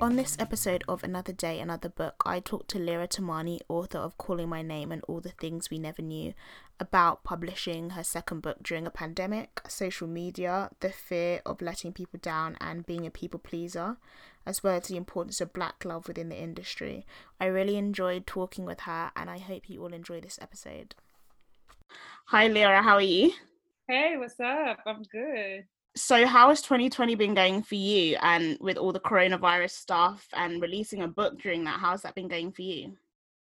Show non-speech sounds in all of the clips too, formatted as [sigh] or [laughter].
On this episode of Another Day, Another Book, I talked to Liara Tamani, author of Calling My Name and All the Things We Never Knew, about publishing her second book during a pandemic, social media, the fear of letting people down, and being a people pleaser, as well as the importance of black love within the industry. I really enjoyed talking with her, and I hope you all enjoy this episode. Hi, Liara, how are you? Hey, what's up? I'm good so how has 2020 been going for you? And with all the coronavirus stuff and releasing a book during that how's that been going for you?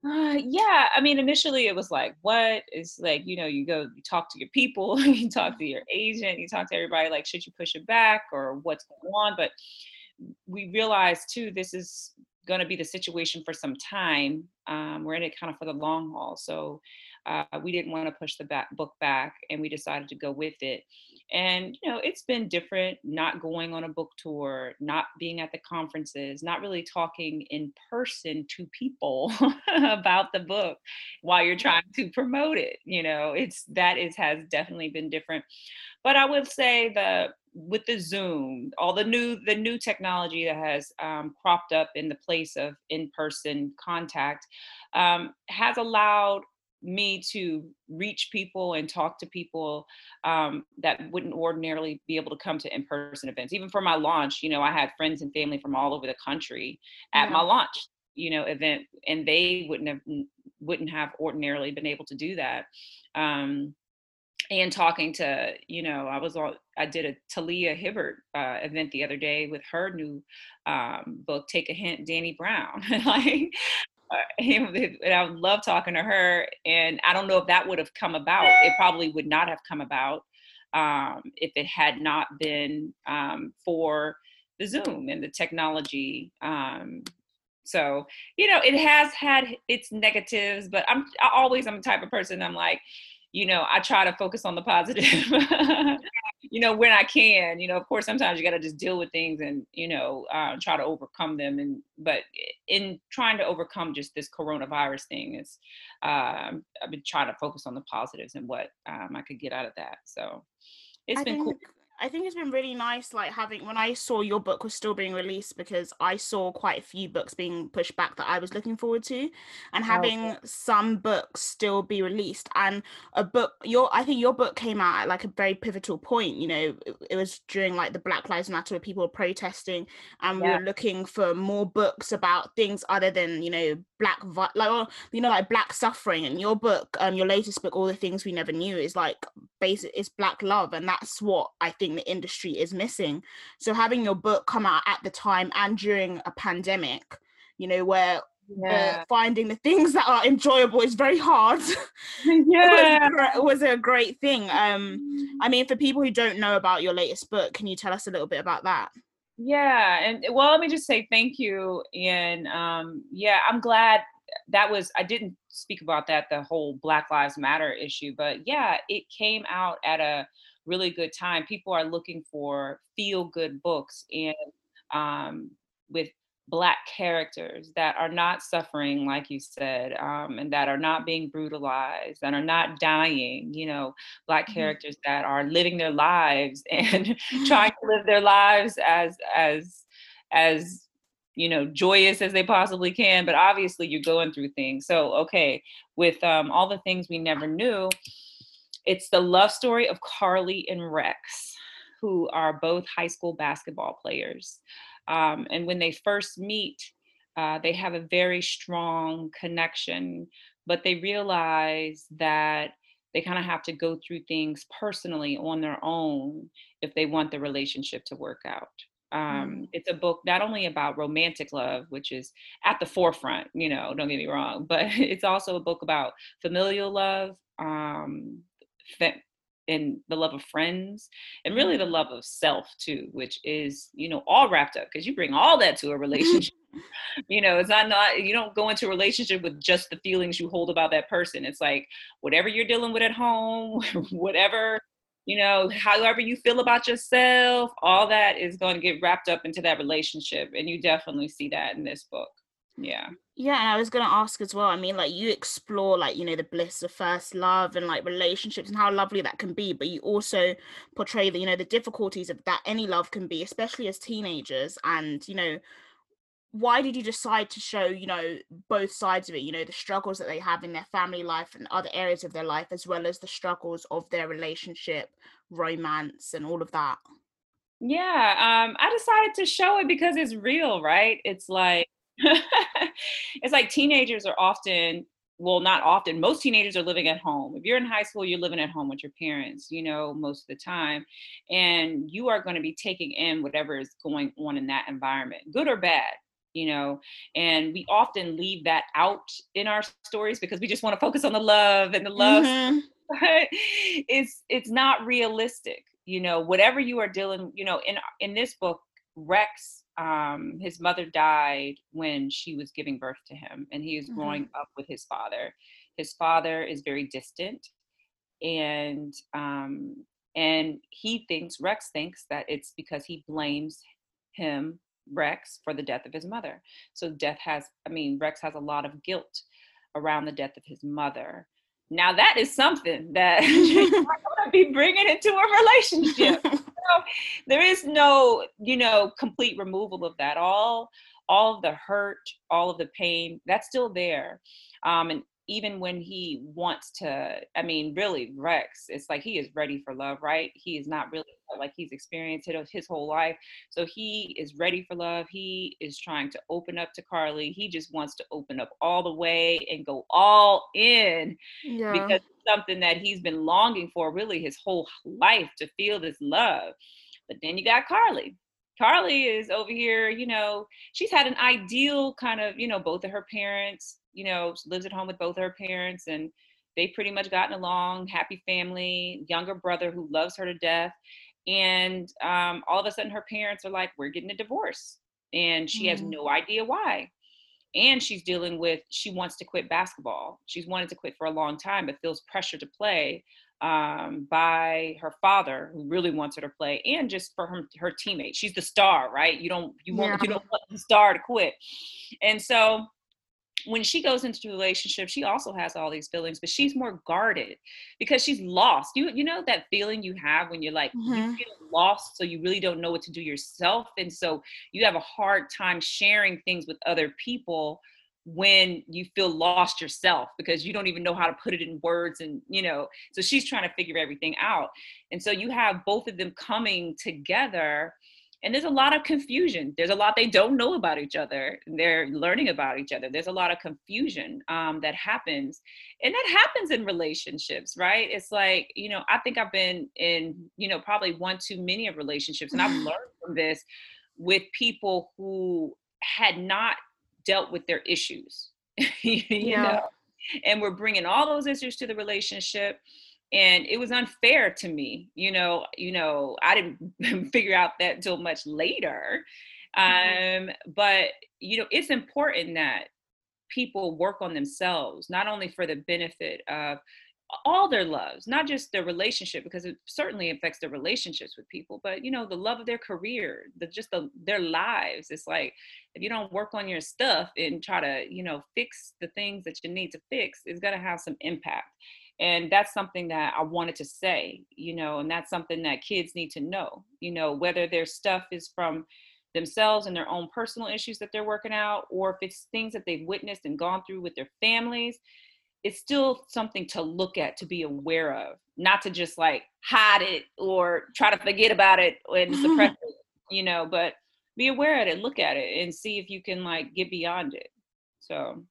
Uh, yeah i mean initially it was like what? Is like you know you go you talk to your people [laughs] you talk to your agent you talk to everybody like should you push it back or what's going on? But we realized too this is going to be the situation for some time. Um, we're in it kind of for the long haul. So uh, we didn't want to push the back, book back and we decided to go with it and, you know, it's been different not going on a book tour, not being at the conferences, not really talking in person to people [laughs] about the book while you're trying to promote it. You know, it's that is has definitely been different. But I would say the with the Zoom, all the new the new technology that has um, cropped up in the place of in-person contact um, has allowed me to reach people and talk to people um, that wouldn't ordinarily be able to come to in-person events. Even for my launch you know i had friends and family from all over the country at yeah. my launch you know event and they wouldn't have wouldn't have ordinarily been able to do that. Um, and talking to you know i was all i did a talia hibbert uh, event the other day with her new um, book take a hint Dani Brown. [laughs] Like and I [laughs] love talking to her. And I don't know if that would have come about. It probably would not have come about um, if it had not been um, for the Zoom and the technology. Um, so you know, it has had its negatives, but I'm I always I'm the type of person I'm like, you know, I try to focus on the positive. [laughs] you know, when I can, you know, of course, sometimes you got to just deal with things and, you know, uh, try to overcome them. And, but in trying to overcome just this coronavirus thing is, um, I've been trying to focus on the positives and what um, I could get out of that. So it's I been cool. I think it's been really nice, like having when I saw your book was still being released because I saw quite a few books being pushed back that I was looking forward to, and oh, having okay. some books still be released. And a book, your I think your book came out at like a very pivotal point. You know, it, it was during like the Black Lives Matter where people were protesting, and yeah. we were looking for more books about things other than you know black like you know like black suffering. And your book, um, your latest book, all the things we never knew, is like basic, it's black love, and that's what I think the industry is missing. So having your book come out at the time and during a pandemic, you know, where yeah. uh, finding the things that are enjoyable is very hard. [laughs] [laughs] Yeah, was, was, a great thing. Um, I mean, for people who don't know about your latest book, can you tell us a little bit about that? Yeah, and well, let me just say thank you, and um, yeah, I'm glad that was I didn't speak about that the whole Black Lives Matter issue, but yeah, it came out at a really good time. People are looking for feel good books and um, with black characters that are not suffering like you said um, and that are not being brutalized and are not dying you know black mm-hmm. characters that are living their lives [laughs] and trying [laughs] to live their lives as as as you know joyous as they possibly can but obviously you're going through things so okay with um, all the things we never knew it's the love story of Carly and Rex, who are both high school basketball players. Um, and when they first meet, uh, they have a very strong connection, but they realize that they kind of have to go through things personally on their own if they want the relationship to work out. Um, mm. It's a book not only about romantic love, which is at the forefront, you know, don't get me wrong, [laughs] but it's also a book about familial love, um, and the love of friends and really the mm-hmm. love of self too which is you know all wrapped up because you bring all that to a relationship. [laughs] You know it's not not you don't go into a relationship with just the feelings you hold about that person. It's like whatever you're dealing with at home [laughs] whatever you know however you feel about yourself all that is going to get wrapped up into that relationship and you definitely see that in this book yeah. Yeah and i was gonna ask as well i mean like you explore like you know the bliss of first love and like relationships and how lovely that can be but you also portray the you know the difficulties of that any love can be especially as teenagers and you know why did you decide to show you know both sides of it you know the struggles that they have in their family life and other areas of their life as well as the struggles of their relationship romance and all of that? Yeah um i decided to show it because it's real right? It's like [laughs] it's like teenagers are often well not often most teenagers are living at home if you're in high school you're living at home with your parents you know most of the time and you are going to be taking in whatever is going on in that environment good or bad you know and we often leave that out in our stories because we just want to focus on the love and the love mm-hmm. [laughs] but it's it's not realistic you know whatever you are dealing you know in in this book rex um, his mother died when she was giving birth to him and he is mm-hmm. growing up with his father. His father is very distant and um, and he thinks rex thinks that it's because he blames him rex for the death of his mother. So death has i mean rex has a lot of guilt around the death of his mother. Now that is something that you're going to be bringing into a relationship [laughs] [laughs] there is no, you know, complete removal of that. All all of the hurt, all of the pain, that's still there. Um, and even when he wants to, I mean, really, Rex, it's like he is ready for love, right? He is not really like he's experienced it his whole life. So he is ready for love. He is trying to open up to Carly. He just wants to open up all the way and go all in yeah. because something that he's been longing for really his whole life to feel this love. But then you got Carly. Carly is over here, you know, she's had an ideal kind of, you know, both of her parents, you know, lives at home with both her parents and they pretty much gotten along, happy family, younger brother who loves her to death. And um, all of a sudden her parents are like, we're getting a divorce. And she mm. has no idea why. And she's dealing with, she wants to quit basketball. She's wanted to quit for a long time, but feels pressure to play um, by her father, who really wants her to play, and just for her, her teammates. She's the star, right? You don't you want yeah. you don't want the star to quit. And so when she goes into the relationship, she also has all these feelings, but she's more guarded because she's lost. You you know that feeling you have when you're like mm-hmm. you feel lost, so you really don't know what to do yourself, and so you have a hard time sharing things with other people when you feel lost yourself because you don't even know how to put it in words and you know so she's trying to figure everything out and so you have both of them coming together and there's a lot of confusion. There's a lot they don't know about each other. They're learning about each other. There's a lot of confusion um, that happens. And that happens in relationships right? It's like you know i think i've been in you know probably one too many of relationships and i've [sighs] learned from this with people who had not dealt with their issues [laughs] you yeah. know? And we're bringing all those issues to the relationship and it was unfair to me you know you know i didn't [laughs] figure out that until much later. Mm-hmm. um but you know it's important that people work on themselves not only for the benefit of all their loves not just their relationship because it certainly affects their relationships with people but you know the love of their career the just the, their lives. It's like if you don't work on your stuff and try to you know fix the things that you need to fix it's going to have some impact and that's something that i wanted to say you know and that's something that kids need to know you know whether their stuff is from themselves and their own personal issues that they're working out or if it's things that they've witnessed and gone through with their families it's still something to look at to be aware of not to just like hide it or try to forget about it and [laughs] suppress it you know but be aware of it look at it and see if you can like get beyond it. So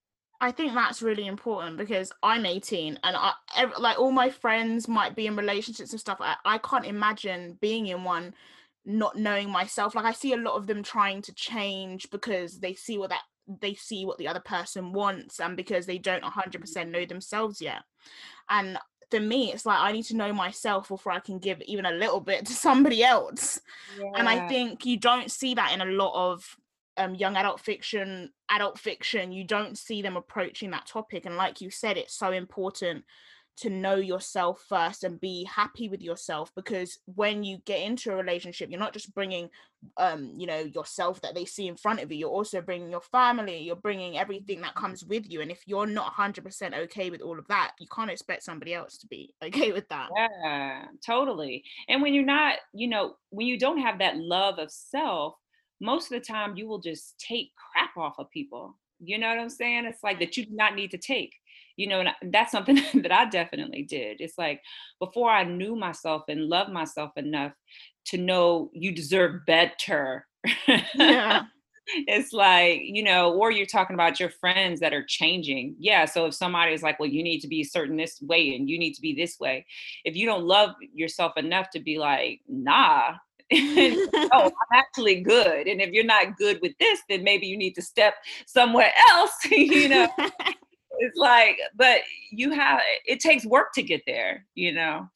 I think that's really important because I'm 18 and I like all my friends might be in relationships and stuff. I, I can't imagine being in one not knowing myself. Like I see a lot of them trying to change because they see what that they see what the other person wants and because they don't 100% mm. know themselves yet and for me it's like i need to know myself before i can give even a little bit to somebody else yeah. and i think you don't see that in a lot of um, young adult fiction adult fiction you don't see them approaching that topic and like you said it's so important to know yourself first and be happy with yourself because when you get into a relationship you're not just bringing um you know yourself that they see in front of you you're also bringing your family you're bringing everything that comes with you and if you're not 100% okay with all of that you can't expect somebody else to be [laughs] okay with that. Yeah totally and when you're not you know when you don't have that love of self most of the time you will just take crap off of people. You know what I'm saying? It's like that you do not need to take. You know, and that's something [laughs] that I definitely did. It's like before I knew myself and loved myself enough to know you deserve better. Yeah. [laughs] it's like, you know, or you're talking about your friends that are changing. Yeah. So if somebody is like, well, you need to be certain this way and you need to be this way, if you don't love yourself enough to be like, nah, [laughs] oh, I'm actually good. And if you're not good with this, then maybe you need to step somewhere [laughs] else, [laughs] you know. it's like, but you have it takes work to get there, you know.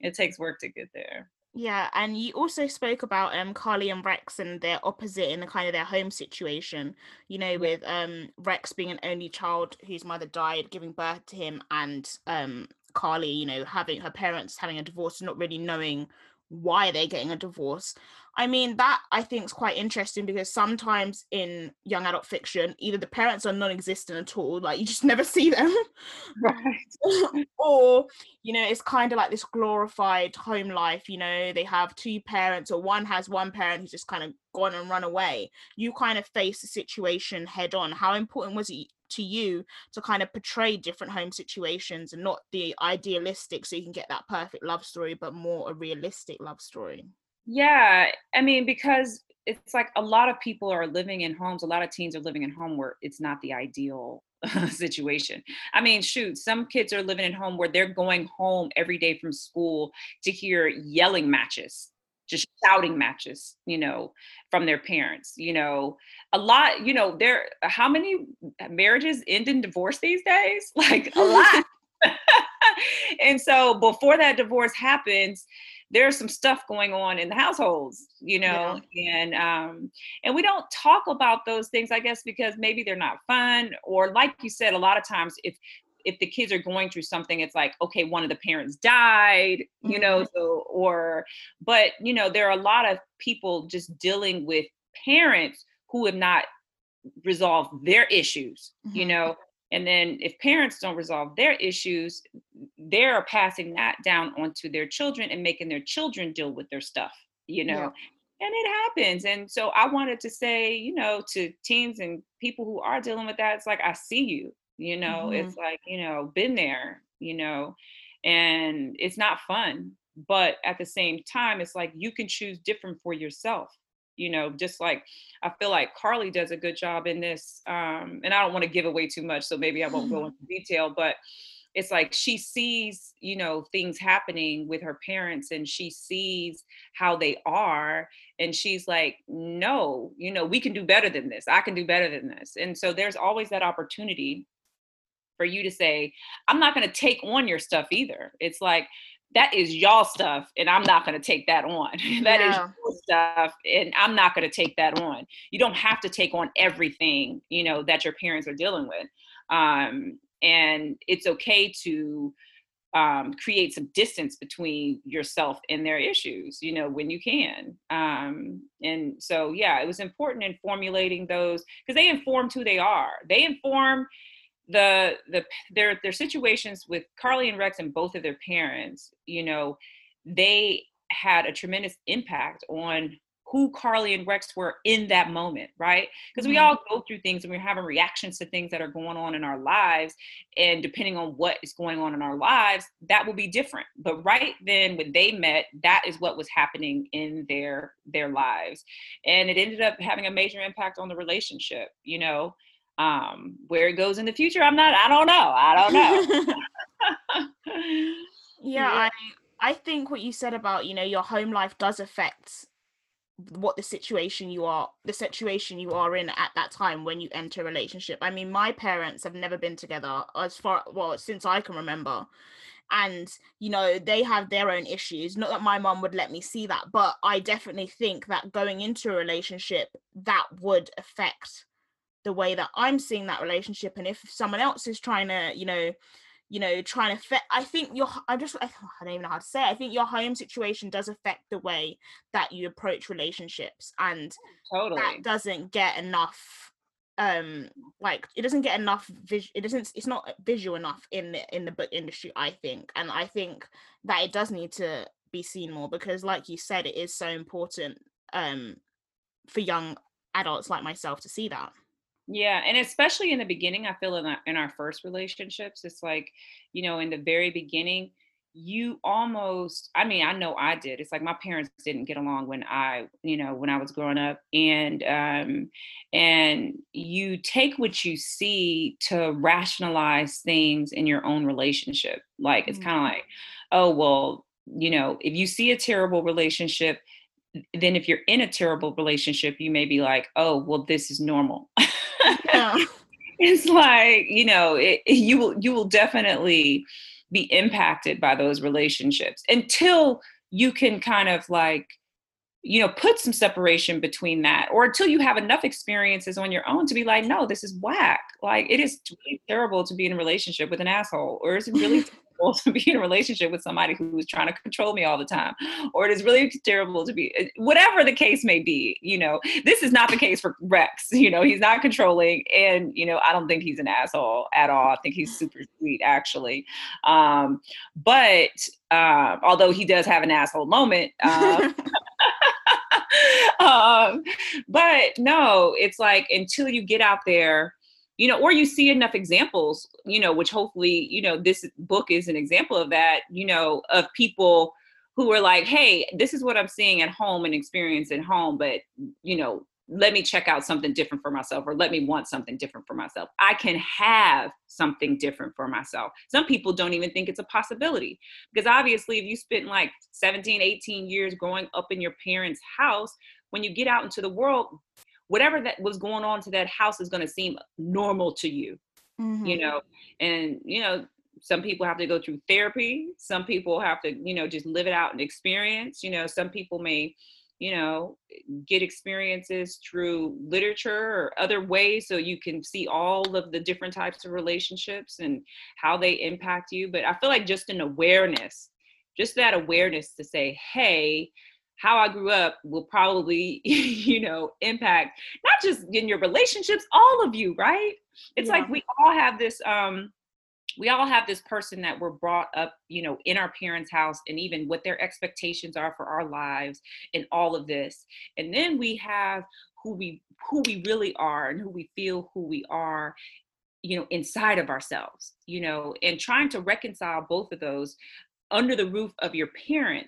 It takes work to get there. Yeah, and you also spoke about um Carly and Rex and their opposite in the kind of their home situation, you know, with um Rex being an only child whose mother died, giving birth to him, and um Carly, you know, having her parents having a divorce, not really knowing why they're getting a divorce. I mean, that I think is quite interesting because sometimes in young adult fiction, either the parents are non existent at all, like you just [laughs] never see them. Right. [laughs] or, you know, it's kind of like this glorified home life. You know, they have two parents, or one has one parent who's just kind of gone and run away. You kind of face the situation head on. How important was it to you to kind of portray different home situations and not the idealistic so you can get that perfect love story but more a realistic love story yeah i mean because it's like a lot of people are living in homes a lot of teens are living in home where it's not the ideal [laughs] situation. I mean, shoot, some kids are living at home where they're going home every day from school to hear yelling matches just shouting matches, you know, from their parents. You know, a lot, you know, there how many marriages end in divorce these days? [laughs] Like a lot. [laughs] and so before that divorce happens, there's some stuff going on in the households, you know, yeah. and um and we don't talk about those things, I guess, because maybe they're not fun, or like you said, a lot of times if if the kids are going through something it's like okay one of the parents died you know mm-hmm. so or but you know there are a lot of people just dealing with parents who have not resolved their issues mm-hmm. you know and then if parents don't resolve their issues they're passing that down onto their children and making their children deal with their stuff you know yeah and it happens and so i wanted to say you know to teens and people who are dealing with that it's like i see you you know mm-hmm. it's like you know been there you know and it's not fun but at the same time it's like you can choose different for yourself you know just like i feel like carly does a good job in this um and i don't want to give away too much so maybe i won't go [laughs] into detail but it's like she sees you know things happening with her parents and she sees how they are and she's like no you know we can do better than this i can do better than this and so there's always that opportunity for you to say, I'm not going to take on your stuff either. It's like, that is y'all stuff, and I'm not going to take that on. [laughs] that yeah. is your stuff, and I'm not going to take that on. You don't have to take on everything, you know, that your parents are dealing with. Um, and it's okay to um, create some distance between yourself and their issues, you know, when you can. Um, and so, yeah, it was important in formulating those because they informed who they are. They inform the the their their situations with Carly and Rex and both of their parents, you know, they had a tremendous impact on who Carly and Rex were in that moment, right? Because mm-hmm. we all go through things and we're having reactions to things that are going on in our lives. And depending on what is going on in our lives, that will be different. But right then when they met, that is what was happening in their their lives. And it ended up having a major impact on the relationship, you know. Um, where it goes in the future, I'm not. I don't know. I don't know. [laughs] [laughs] yeah, yeah, I I think what you said about you know your home life does affect what the situation you are the situation you are in at that time when you enter a relationship i mean my parents have never been together as far well since i can remember and you know they have their own issues not that my mom would let me see that but i definitely think that going into a relationship that would affect the way that I'm seeing that relationship. And if someone else is trying to, you know, you know, trying to fit, I think your, I'm just, I don't even know how to say. It. I think your home situation does affect the way that you approach relationships, and totally that doesn't get enough um like it doesn't get enough vis- it doesn't it's not visual enough in the in the book industry i think and i think that it does need to be seen more because like you said it is so important um for young adults like myself to see that yeah, and especially in the beginning, I feel in our, in our first relationships, it's like, you know, in the very beginning, you almost i mean i know i did it's like my parents didn't get along when i you know when i was growing up and um and you take what you see to rationalize things in your own relationship like it's kind of mm-hmm. like oh well you know if you see a terrible relationship then if you're in a terrible relationship you may be like oh well this is normal [laughs] yeah. [laughs] it's like you know it, you will you will definitely be impacted by those relationships until you can kind of like you know put some separation between that or until you have enough experiences on your own to be like no this is whack like it is really terrible to be in a relationship with an asshole or is it really [laughs] [laughs] to be in a relationship with somebody who's trying to control me all the time or it is really terrible to be eh, whatever the case may be you know this is not the case for rex [laughs] you know he's not controlling and you know i don't think he's an asshole at all. I think he's super sweet actually. Um, but uh, although he does have an asshole moment [laughs] um, um, but no it's like until you get out there you know or you see enough examples you know which hopefully you know this book is an example of that you know of people who are like hey this is what i'm seeing at home and experience at home but you know let me check out something different for myself or let me want something different for myself. I can have something different for myself. Some people don't even think it's a possibility because obviously if you spent like 17 18 years growing up in your parents house when you get out into the world whatever that was going on to that house is going to seem normal to you mm-hmm. you know? And you know some people have to go through therapy some people have to you know just live it out and experience you know? Some people may you know get experiences through literature or other ways so you can see all of the different types of relationships and how they impact you. But i feel like just an awareness just that awareness to say hey how I grew up will probably, [laughs] you know, impact not just in your relationships, all of you, right? It's yeah. like we all have this um we all have this person that we're brought up, you know, in our parents' house and even what their expectations are for our lives and all of this. And then we have who we who we really are and who we feel who we are you know inside of ourselves you know and trying to reconcile both of those under the roof of your parent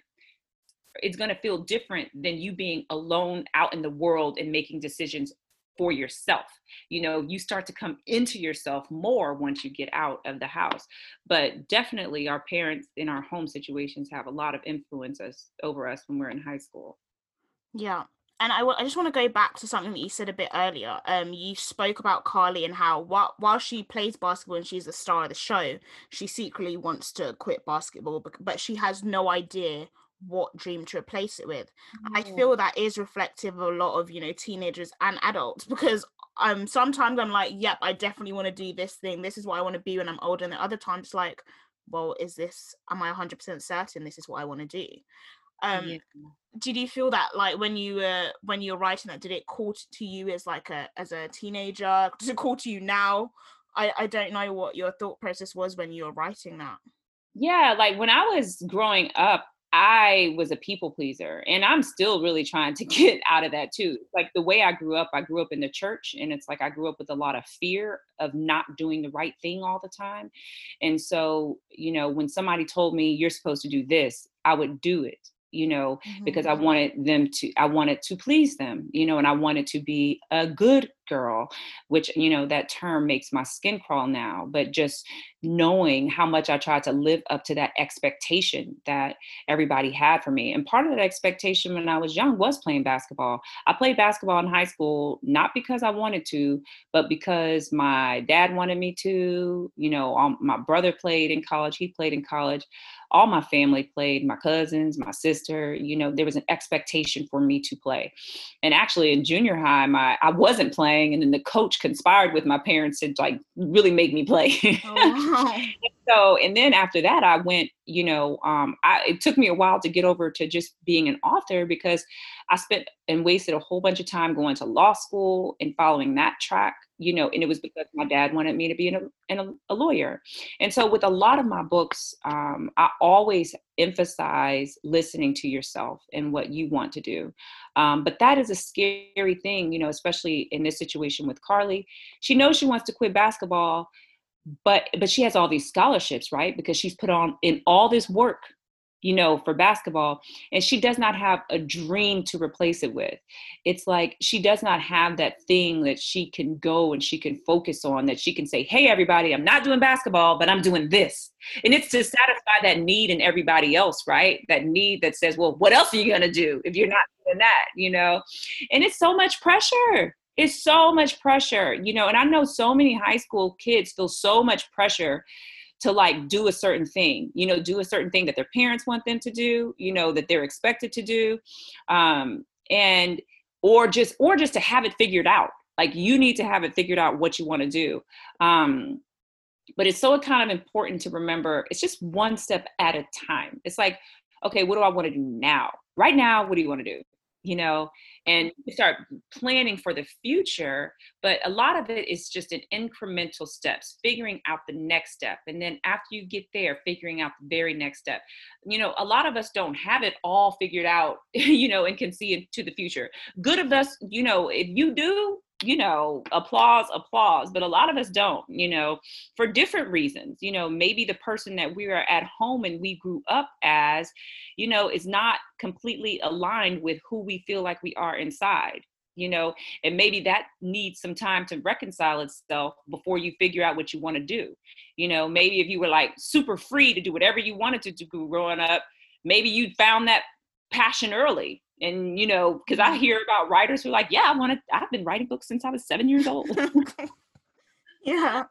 it's going to feel different than you being alone out in the world and making decisions for yourself. You know you start to come into yourself more once you get out of the house. But definitely our parents in our home situations have a lot of influence us, over us when we're in high school. Yeah and I, w- I just want to go back to something that you said a bit earlier. Um, you spoke about Carly and how while, while she plays basketball and she's the star of the show, she secretly wants to quit basketball, but she has no idea what dream to replace it with. I feel that is reflective of a lot of, you know, teenagers and adults [laughs] because um sometimes I'm like, yep, I definitely want to do this thing. This is what I want to be when I'm older. And the other times like, well, is this am I 100% certain this is what I want to do? Um yeah. did you feel that like when you were when you were writing that did it call to you as like a as a teenager? [laughs] Does it call to you now? I I don't know what your thought process was when you were writing that. Yeah, like when I was growing up, I was a people pleaser and I'm still really trying to [laughs] get out of that too. Like the way I grew up, I grew up in the church and it's like I grew up with a lot of fear of not doing the right thing all the time. And so, you know, when somebody told me you're supposed to do this, I would do it you know mm-hmm. because i wanted them to i wanted to please them you know and i wanted to be a good girl which you know that term makes my skin crawl now but just knowing how much I tried to live up to that expectation that everybody had for me. And part of that expectation when I was young was playing basketball. I played basketball in high school, not because I wanted to, but because my dad wanted me to. You know, my brother played in college, he played in college. All my family played, my cousins, my sister, you know, there was an expectation for me to play. And actually in junior high, my I wasn't playing and then the coach conspired with my parents to like really make me play. [laughs] Oh, so so and then after that i went you know um i it took me a while to get over to just being an author because i spent and wasted a whole bunch of time going to law school and following that track you know and it was because my dad wanted me to be an, an, a lawyer. And so with a lot of my books um, i always emphasize listening to yourself and what you want to do. Um, but that is a scary thing you know especially in this situation with carly. She knows she wants to quit basketball but but she has all these scholarships right? Because she's put on in all this work you know for basketball and she does not have a dream to replace it with. It's like she does not have that thing that she can go and she can focus on that she can say hey everybody i'm not doing basketball but i'm doing this. And it's to satisfy that need in everybody else right? That need that says well what else are you going to do if you're not doing that? You know? And it's so much pressure it's so much pressure, you know, and I know so many high school kids feel so much pressure to like do a certain thing, you know, do a certain thing that their parents want them to do, you know, that they're expected to do. Um, and or just or just to have it figured out. Like you need to have it figured out what you want to do. Um, but it's so kind of important to remember it's just one step at a time. It's like, okay, what do I want to do now? Right now, what do you want to do? You know, and mm-hmm. you start planning for the future. But a lot of it is just an incremental steps, figuring out the next step. And then after you get there, figuring out the very next step. You know, a lot of us don't have it all figured out, [laughs] you know, and can see into the future. Good of us, you know, if you do, you know, applause, applause, but a lot of us don't, you know, for different reasons. You know, maybe the person that we are at home and we grew up as, you know, is not completely aligned with who we feel like we are inside, you know, and maybe that needs some time to reconcile itself before you figure out what you want to do. You know, maybe if you were like super free to do whatever you wanted to do growing up, maybe you found that passion early and you know because i hear about writers who are like yeah i want to i've been writing books since i was seven years old. [laughs] Yeah.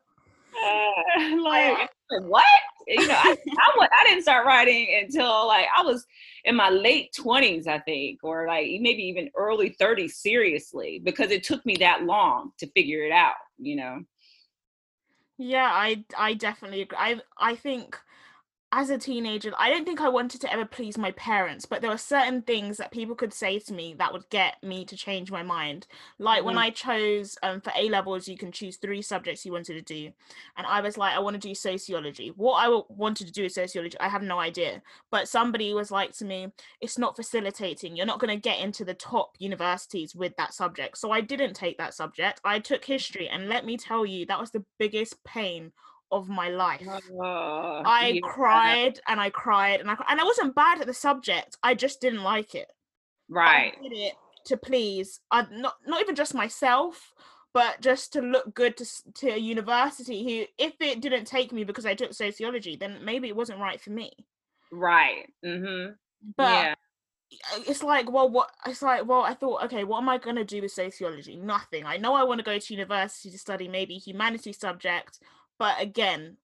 Uh, [laughs] like [laughs] what? You know I, I, I didn't start writing until like i was in my late 20s i think or like maybe even early 30s seriously because it took me that long to figure it out you know? Yeah i i definitely agree. I i think as a teenager, I don't think I wanted to ever please my parents, but there were certain things that people could say to me that would get me to change my mind. Like mm-hmm. when I chose um, for A levels, you can choose three subjects you wanted to do. And I was like, I want to do sociology. What I wanted to do with sociology, I have no idea. But somebody was like to me, it's not facilitating. You're not going to get into the top universities with that subject. So I didn't take that subject. I took history. And let me tell you, that was the biggest pain of my life. Uh, I cried and I cried and I and I wasn't bad at the subject. I just didn't like it. Right. I did it to please. I not not even just myself, but just to look good to to a university who, if it didn't take me because I took sociology, then maybe it wasn't right for me. Right. Mm-hmm. But. Yeah it's like well what it's like well i thought okay what am i going to do with sociology nothing i know i want to go to university to study maybe humanity subject but again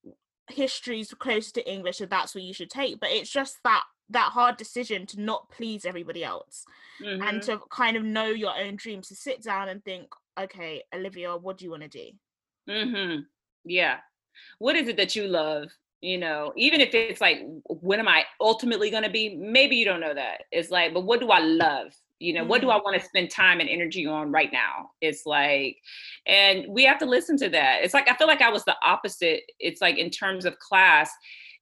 history's close to english so that's what you should take but it's just that that hard decision to not please everybody else mm-hmm. and to kind of know your own dreams to sit down and think okay olivia what do you want to do? Mm-hmm. yeah. What is it that you love you know even if it's like when am i ultimately going to be? Maybe you don't know that. It's like but what do i love you know mm-hmm. what do i mm-hmm. want to spend time and energy on right now? It's like and we have to listen to that. It's like i feel like i was the opposite. It's like in terms of class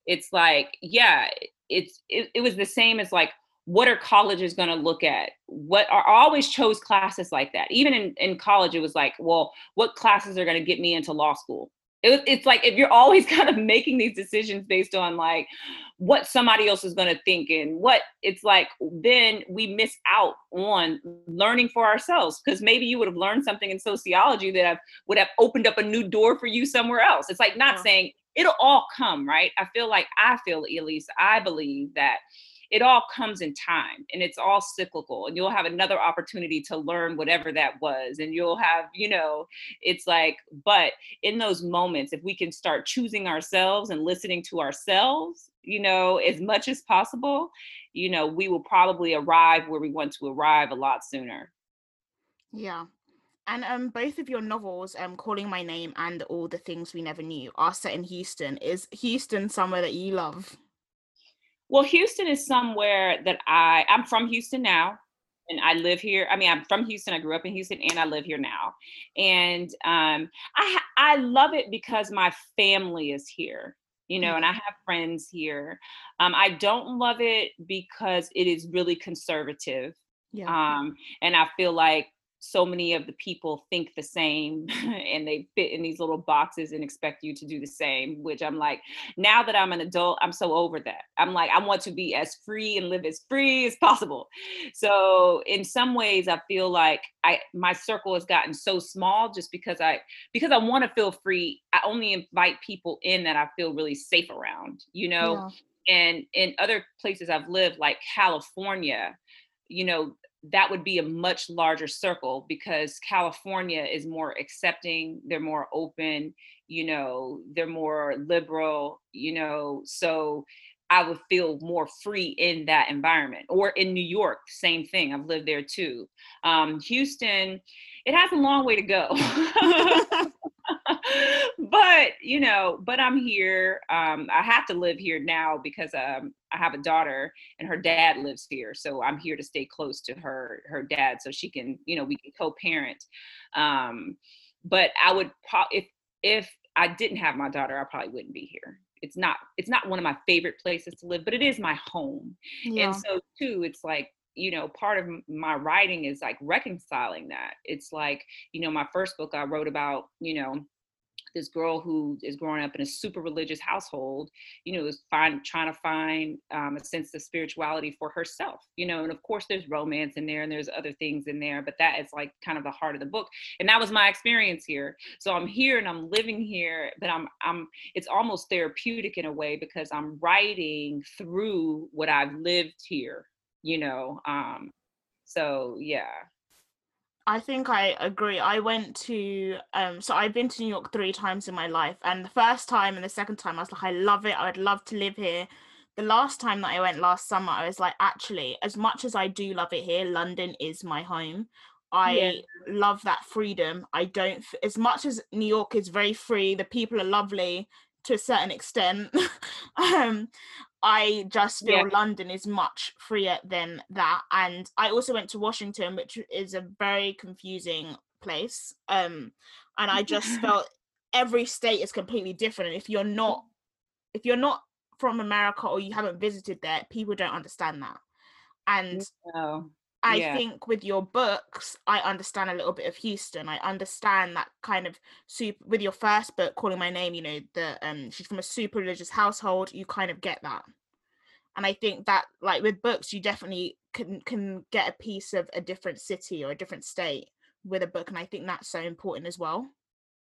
it's like yeah it's it, it was the same as like what are colleges going to look at? What are I always chose classes like that. Even in, in college it was like well what classes are going to get me into law school it, it's like if you're always [laughs] kind of making these decisions based on like what somebody else is going to think and what it's like then we miss out on learning for ourselves because maybe you would have learned something in sociology that have, would have opened up a new door for you somewhere else it's like not yeah. saying it'll all come right i feel like i feel at least i believe that it all comes in time and it's all cyclical and you'll have another opportunity to learn whatever that was and you'll have you know it's like but in those moments if we can start choosing ourselves and listening to ourselves you know as much as possible you know we will probably arrive where we want to arrive a lot sooner yeah And um, both of your novels, um, "Calling My Name" and "All the Things We Never Knew," are set in Houston. Is Houston somewhere that you love? Well, Houston is somewhere that I I'm from Houston now, and I live here. I mean, I'm from Houston. I grew up in Houston, and I live here now. And um, I I love it because my family is here you know, and I have friends here. Um, I don't love it because it is really conservative. Yeah. Um, and I feel like so many of the people think the same [laughs] and they fit in these little boxes and expect you to do the same which i'm like now that i'm an adult i'm so over that. I'm like i want to be as free and live as free as possible. So in some ways i feel like i my circle has gotten so small just because i because i want to feel free i only invite people in that i feel really safe around you know? Yeah. and in other places i've lived like california you know that would be a much larger circle because California is more accepting, they're more open, you know, they're more liberal, you know, so I would feel more free in that environment. Or in New York, same thing. I've lived there too. Um, Houston, it has a long way to go. [laughs] [laughs] [laughs] but you know, but I'm here. Um, I have to live here now because um, I have a daughter and her dad lives here, so I'm here to stay close to her her dad so she can, you know, we can co-parent. Um, but I would pro- if if I didn't have my daughter, I probably wouldn't be here. It's not it's not one of my favorite places to live, but it is my home. Yeah. And so too, it's like you know part of my writing is like reconciling that it's like you know my first book i wrote about you know this girl who is growing up in a super religious household, you know, is find, trying to find um, a sense of spirituality for herself, you know, and of course there's romance in there and there's other things in there, but that is like kind of the heart of the book. And that was my experience here. So I'm here and I'm living here, but I'm, I'm, it's almost therapeutic in a way because I'm writing through what I've lived here, you know. Um, so yeah. I think I agree. I went to um so I've been to New York three times in my life and the first time and the second time I was like I love it. I would love to live here. The last time that I went last summer I was like actually as much as I do love it here London is my home. I yeah. love that freedom. I don't as much as New York is very free, the people are lovely to a certain extent. [laughs] um I just feel yeah. London is much freer than that. And I also went to Washington, which is a very confusing place. Um, and I just [laughs] felt every state is completely different. And if you're not, if you're not from America or you haven't visited there, people don't understand that. And no. I yeah. think with your books, I understand a little bit of Houston. I understand that kind of super with your first book, Calling My Name, you know, the um she's from a super religious household, you kind of get that. And I think that like with books, you definitely can can get a piece of a different city or a different state with a book. And I think that's so important as well.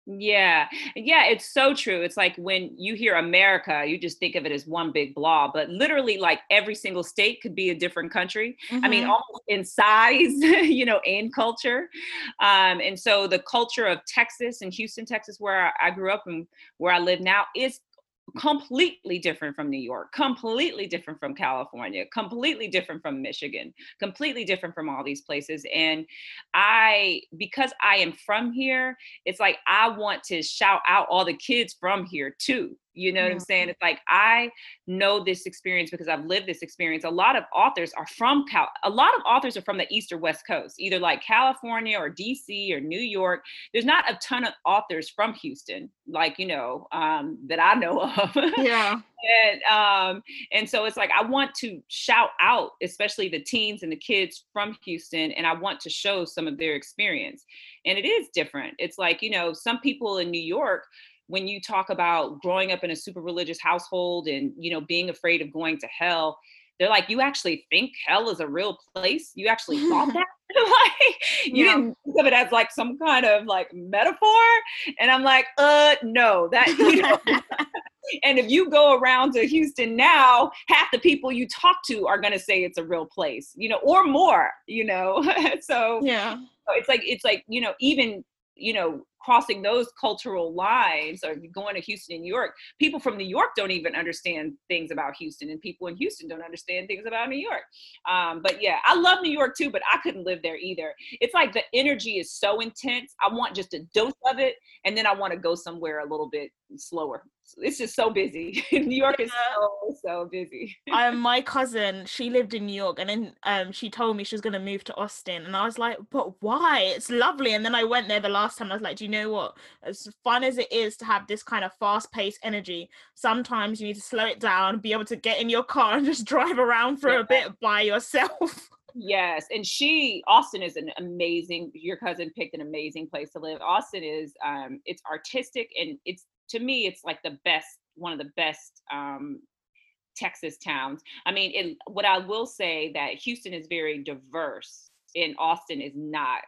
Yeah. Yeah, it's so true. It's like when you hear America, you just think of it as one big blob, but literally like every single state could be a different country. Mm-hmm. I mean, mm-hmm. almost in size, [laughs] you know, and culture. Um, and so the culture of Texas and Houston, Texas, where I grew up and where I live now is completely different from New York, completely different from California, completely different from Michigan, completely different from all these places. And I, because I am from here, it's like I want to shout out all the kids from here too. You know what I'm saying? It's like I know this experience because I've lived this experience. A lot of authors are from Cal. A lot of authors are from the East or West Coast, either like California or DC or New York. There's not a ton of authors from Houston, like you know, um, that I know of. [laughs] Yeah. and um, and so it's like I want to shout out, especially the teens and the kids from Houston, and I want to show some of their experience. And it is different. It's like you know, some people in New York when you talk about growing up in a super religious household and you know being afraid of going to hell they're like you actually think hell is a real place? You actually thought [laughs] that? [laughs] Like you yeah. didn't think of it as like some kind of like metaphor? And i'm like uh no that [laughs] you know and if you go around to houston now half the people you talk to are going to say it's a real place you know or more you know? So yeah. it's like it's like you know even you know crossing those cultural lines or going to Houston, and New York, people from New York don't even understand things about Houston, and people in Houston don't understand things about New York. Um, but yeah, I love New York too, but I couldn't live there either. It's like the energy is so intense. I want just a dose of it, and then I want to go somewhere a little bit slower. It's just so busy. [laughs] New York is so so busy. [laughs] um, my cousin, she lived in New York, and then um, she told me she was going to move to Austin, and I was like, "But why? It's lovely." And then I went there the last time. I was like, "Do you know what? As fun as it is to have this kind of fast-paced energy, sometimes you need to slow it down, be able to get in your car and [laughs] just drive around for yeah. a bit by yourself." Yes, and she Austin is an amazing. Your cousin picked an amazing place to live. Austin is um, it's artistic and it's to me, it's like the best, one of the best um, Texas towns. I mean, it, what I will say that Houston is very diverse, and Austin is not.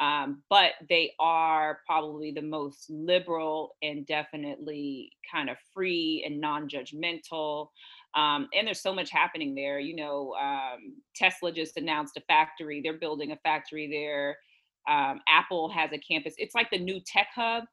Um, but they are probably the most liberal and definitely kind of free and non-judgmental. Um, and there's so much happening there. You know, um, Tesla just announced a factory. They're building a factory there. Um, Apple has a campus. It's like the new tech hub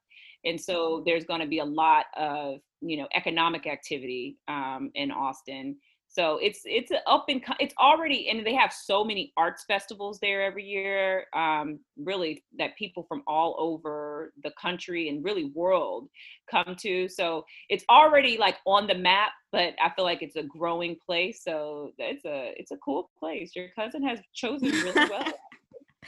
and so there's going to be a lot of you know economic activity um, in austin. So it's it's up and it's already and they have so many arts festivals there every year um, really that people from all over the country and really world come to. So it's already like on the map but i feel like it's a growing place. So it's a it's a cool place. Your cousin has chosen really [laughs] well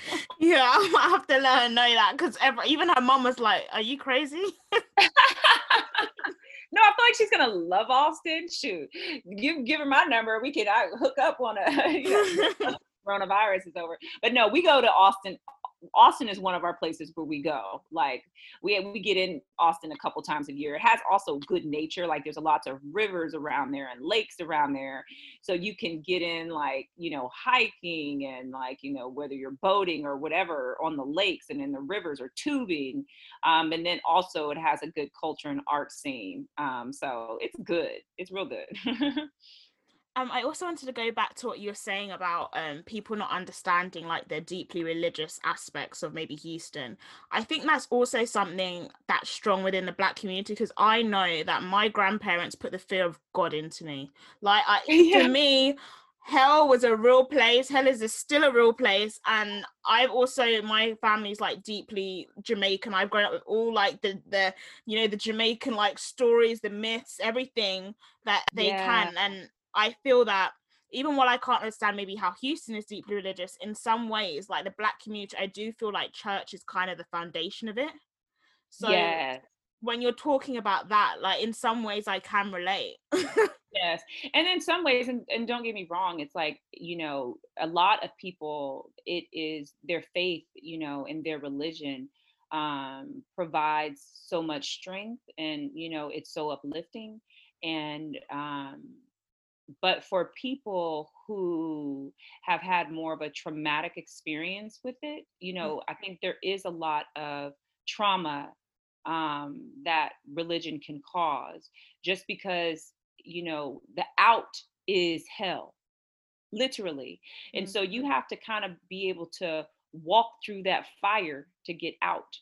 [laughs] yeah, [laughs] I might have to let her know that because even her mom was like, "Are you crazy?" [laughs] no, I feel like she's gonna love Austin. Shoot, you give her my number, we can I hook up on a you know, coronavirus is over. But no, we go to Austin Austin is one of our places where we go. Like we we get in Austin a couple times a year. It has also good nature. Like there's a lots of rivers around there and lakes around there, so you can get in like you know hiking and like you know whether you're boating or whatever on the lakes and in the rivers or tubing. Um, and then also it has a good culture and art scene. Um, so it's good. It's real good. [laughs] Um, I also wanted to go back to what you were saying about um, people not understanding like the deeply religious aspects of maybe Houston. I think that's also something that's strong within the Black community because I know that my grandparents put the fear of God into me. Like, I, [laughs] yeah. to me, hell was a real place. Hell is a, still a real place, and I've also my family's like deeply Jamaican. I've grown up with all like the the you know the Jamaican like stories, the myths, everything that they yeah. can, and I feel that even while I can't understand maybe how Houston is deeply religious, in some ways, like the black community, I do feel like church is kind of the foundation of it. So yeah. when you're talking about that, like in some ways I can relate. [laughs] yes. And in some ways, and, and don't get me wrong, it's like, you know, a lot of people, it is their faith, you know, and their religion um provides so much strength and you know it's so uplifting and um but for people who have had more of a traumatic experience with it you mm. know i think there is a lot of trauma um, that religion can cause just because you know the out is hell literally and mm-hmm. so you have to kind of be able to walk through that fire to get out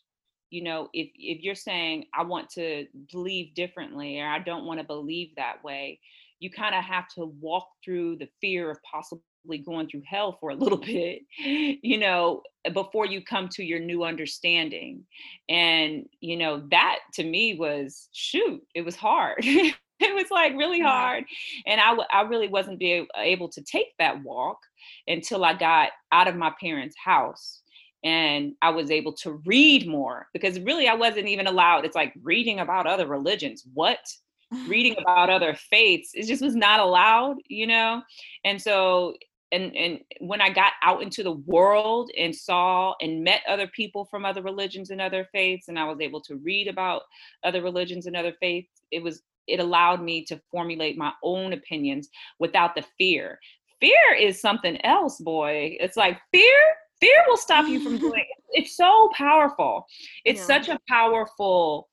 you know if if you're saying i want to believe differently or i don't want to believe that way you kind of have to walk through the fear of possibly going through hell for a little [laughs] bit, you know, eh, before you come to your new understanding. And, you know, that to me was shoot, it was hard. [laughs] it was like really hard. And I, I really wasn't be able to take that walk until I got out of my parents' house and I was able to read more because really I wasn't even allowed. It's like reading about other religions. What? Reading about other faiths it just was not allowed you know and so and and when i got out into the world and saw and met other people from other religions and other faiths and i was able to read about other religions and other faiths it was it allowed me to formulate my own opinions without the fear fear is something else boy it's like fear fear will stop you from doing [laughs] it. it's so powerful it's yeah. such a powerful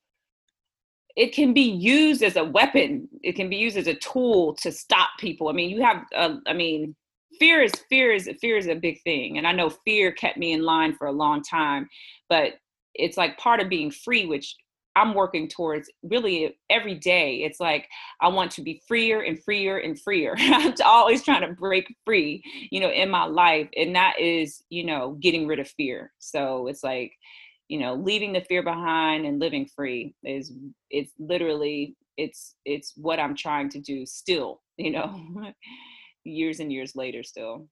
it can be used as a weapon. It can be used as a tool to stop people. I mean you have uh, i mean fear is fear is fear is a big thing. And i know fear kept me in line for a long time but it's like part of being free which i'm working towards really every day. It's like i want to be freer and freer and freer. [laughs] I'm always trying to break free you know in my life. And that is you know getting rid of fear. So it's like you know leaving the fear behind and living free is it's literally it's it's what i'm trying to do still [laughs] you know years and years later still.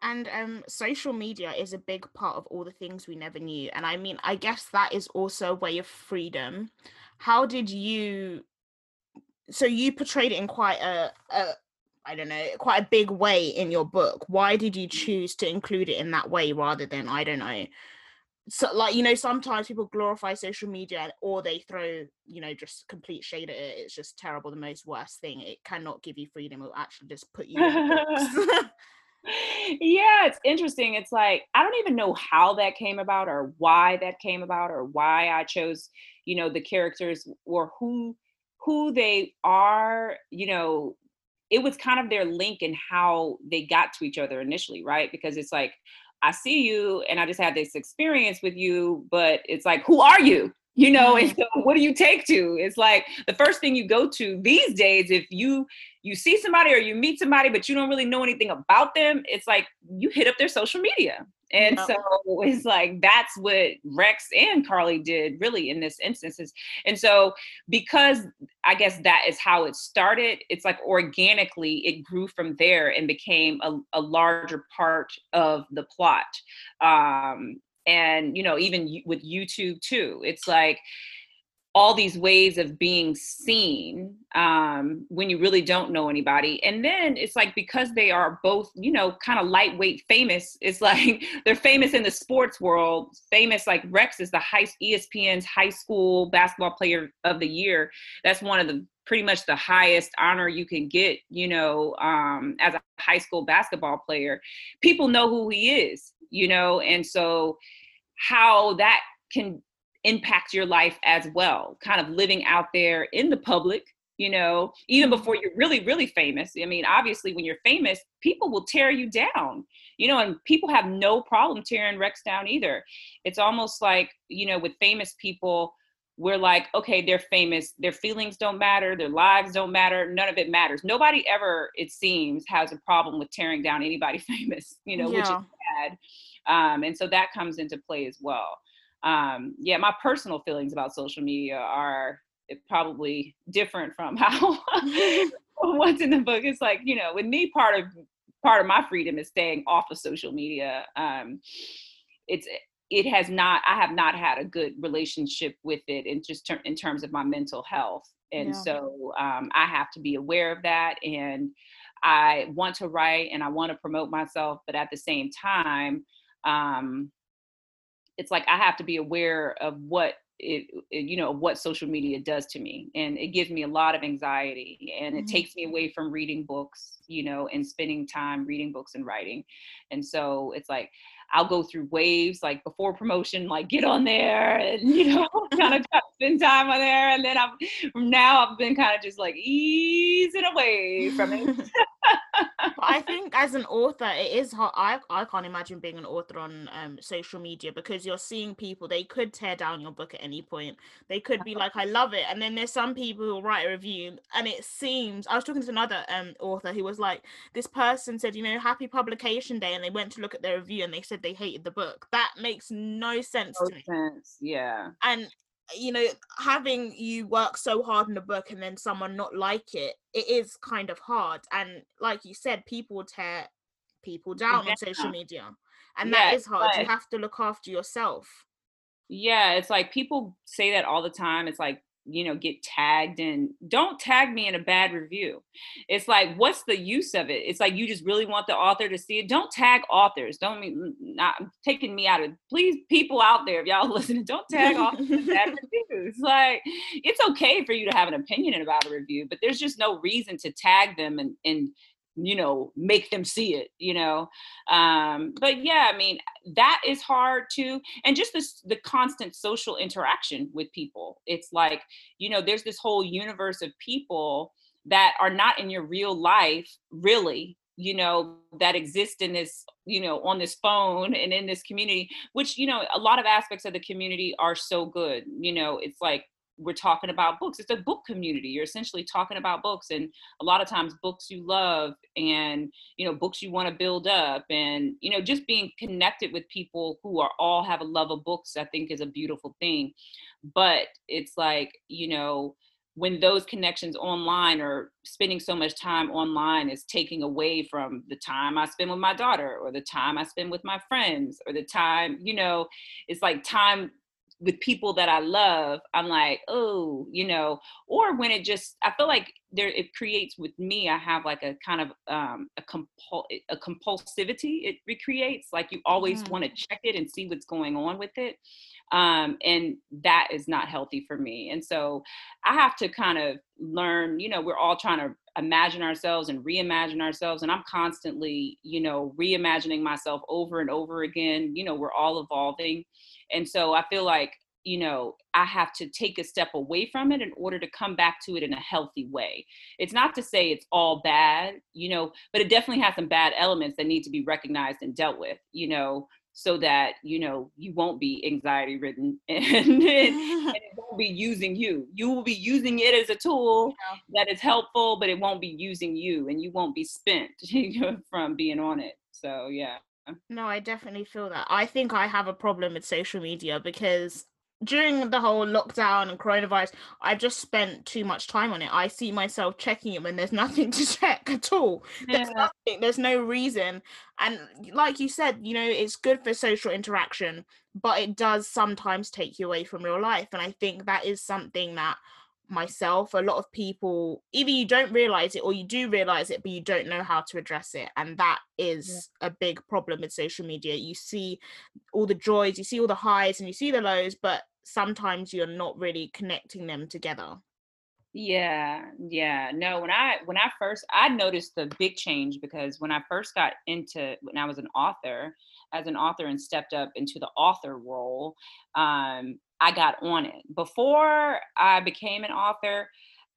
And um social media is a big part of all the things we never knew and i mean i guess that is also a way of freedom. How did you so you portrayed it in quite a, a I don't know, quite a big way in your book. Why did you choose to include it in that way rather than, I don't know, so like you know sometimes people glorify social media or they throw you know just complete shade at it it's just terrible the most worst thing it cannot give you freedom it will actually just put you [laughs] yeah it's interesting it's like i don't even know how that came about or why that came about or why i chose you know the characters or who who they are you know it was kind of their link and how they got to each other initially right? Because it's like I see you and I just had this experience with you, but it's like, who are you? You know, and mm-hmm. so what do you take to? It's like the first thing you go to these days, if you you see somebody or you meet somebody, but you don't really know anything about them, it's like you hit up their social media. And so [laughs] it's like that's what Rex and Carli did really in this instances. And so because I guess that is how it started, it's like organically it grew from there and became a, a larger part of the plot. Um, and you know, even with YouTube too, it's like all these ways of being seen um, when you really don't know anybody. And then it's like because they are both, you know, kind of lightweight famous, it's [laughs] like they're famous in the sports world. Famous like Rex is the high ESPN's high school basketball player of the year. That's one of the pretty much the highest honor you can get, you know, um, as a high school basketball player. People know who he is, you know, and so how that can impact your life as well kind of living out there in the public you know even before you're really really famous. I mean obviously when you're famous people will tear you down you know and people have no problem tearing rex down either. It's almost like you know with famous people we're like okay they're famous their feelings don't matter their lives don't matter none of it matters. Nobody ever it seems has a problem with tearing down anybody [laughs] famous you know yeah. which is bad um, and so that comes into play as well um, yeah, my personal feelings about social media are eh, probably different from [laughs] how [laughs] what's in the book. It's like you know, with me, part of part of my freedom is staying off of social media. Um, it's it has not i have not had a good relationship with it in just ter- in terms of my mental health and yeah. so um, i have to be aware of that and i want to write and i want to promote myself but at the same time um, it's like I have to be aware of what it, it, you know what social media does to me and it gives me a lot of anxiety and it mm-hmm. takes me away from reading books you know and spending time reading books and writing and so it's like I'll go through waves like before promotion, like get on there and [laughs] you know, kind of spend time on there. And then I'm from now I've been kind of just like easing away from it. [laughs] I think as an author, it is hard. I, I can't imagine being an author on um, social media because you're seeing people, they could tear down your book at any point. They could be like, I love it. And then there's some people who write a review and it seems, I was talking to another um, author who was like, this person said, you know, happy publication day. And they went to look at their review and they said they hated the book. That makes no sense no to me. Sense. Yeah. And you know having you work so hard in a book and then someone not like it it is kind of hard and like you said people tear people down yeah. on social media and yeah, that is hard you have to look after yourself yeah it's like people say that all the time it's like you know get tagged and don't tag me in a bad review. It's like what's the use of it? It's like you just really want the author to see it. Don't tag authors. Don't mean not taking me out of please people out there if y'all [laughs] listening don't tag authors in bad [laughs] reviews. Like it's okay for you to have an opinion about a review but there's just no reason to tag them and and you know make them see it you know? Um but yeah i mean that is hard too and just this the constant social interaction with people. It's like you know there's this whole universe of people that are not in your real life really you know that exist in this you know on this phone and in this community which you know a lot of aspects of the community are so good you know? It's like we're talking about books it's a book community you're essentially talking about books and a lot of times books you love and you know books you want to build up and you know just being connected with people who are all have a love of books i think is a beautiful thing. But it's like you know when those connections online or spending so much time online is taking away from the time I spend with my daughter or the time I spend with my friends or the time, you know, it's like time with people that I love, I'm like, oh, you know, or when it just, I feel like there, it creates with me, I have like a kind of um, a, compul- a compulsivity it recreates. Like you always mm. want to check it and see what's going on with it. Um, and that is not healthy for me. And so I have to kind of learn, you know, we're all trying to imagine ourselves and reimagine ourselves. And I'm constantly, you know, reimagining myself over and over again. You know, we're all evolving. And so I feel like, you know, I have to take a step away from it in order to come back to it in a healthy way. It's not to say it's all bad, you know, but it definitely has some bad elements that need to be recognized and dealt with, you know, so that you know you won't be anxiety ridden [laughs] and, and, [laughs] and, it won't be using you you will be using it as a tool yeah. that is helpful but it won't be using you and you won't be spent [laughs] from being on it so yeah no, I definitely feel that. I think I have a problem with social media because during the whole lockdown and coronavirus, I've just spent too much time on it. I see myself checking it when there's [laughs] nothing to check at all. Yeah. There's nothing, there's no reason. And like you said, you know, it's good for social interaction, but it does sometimes take you away from real life. And I think that is something that myself a lot of people either you don't realize it or you do realize it but you don't know how to address it and that is yeah. a big problem with social media you see all the joys you see all the highs and you see the lows but sometimes you're not really connecting them together yeah yeah no when i when i first i noticed the big change because when i first got into when i was an author as an author and stepped up into the author role um, I got on it. Before I became an author,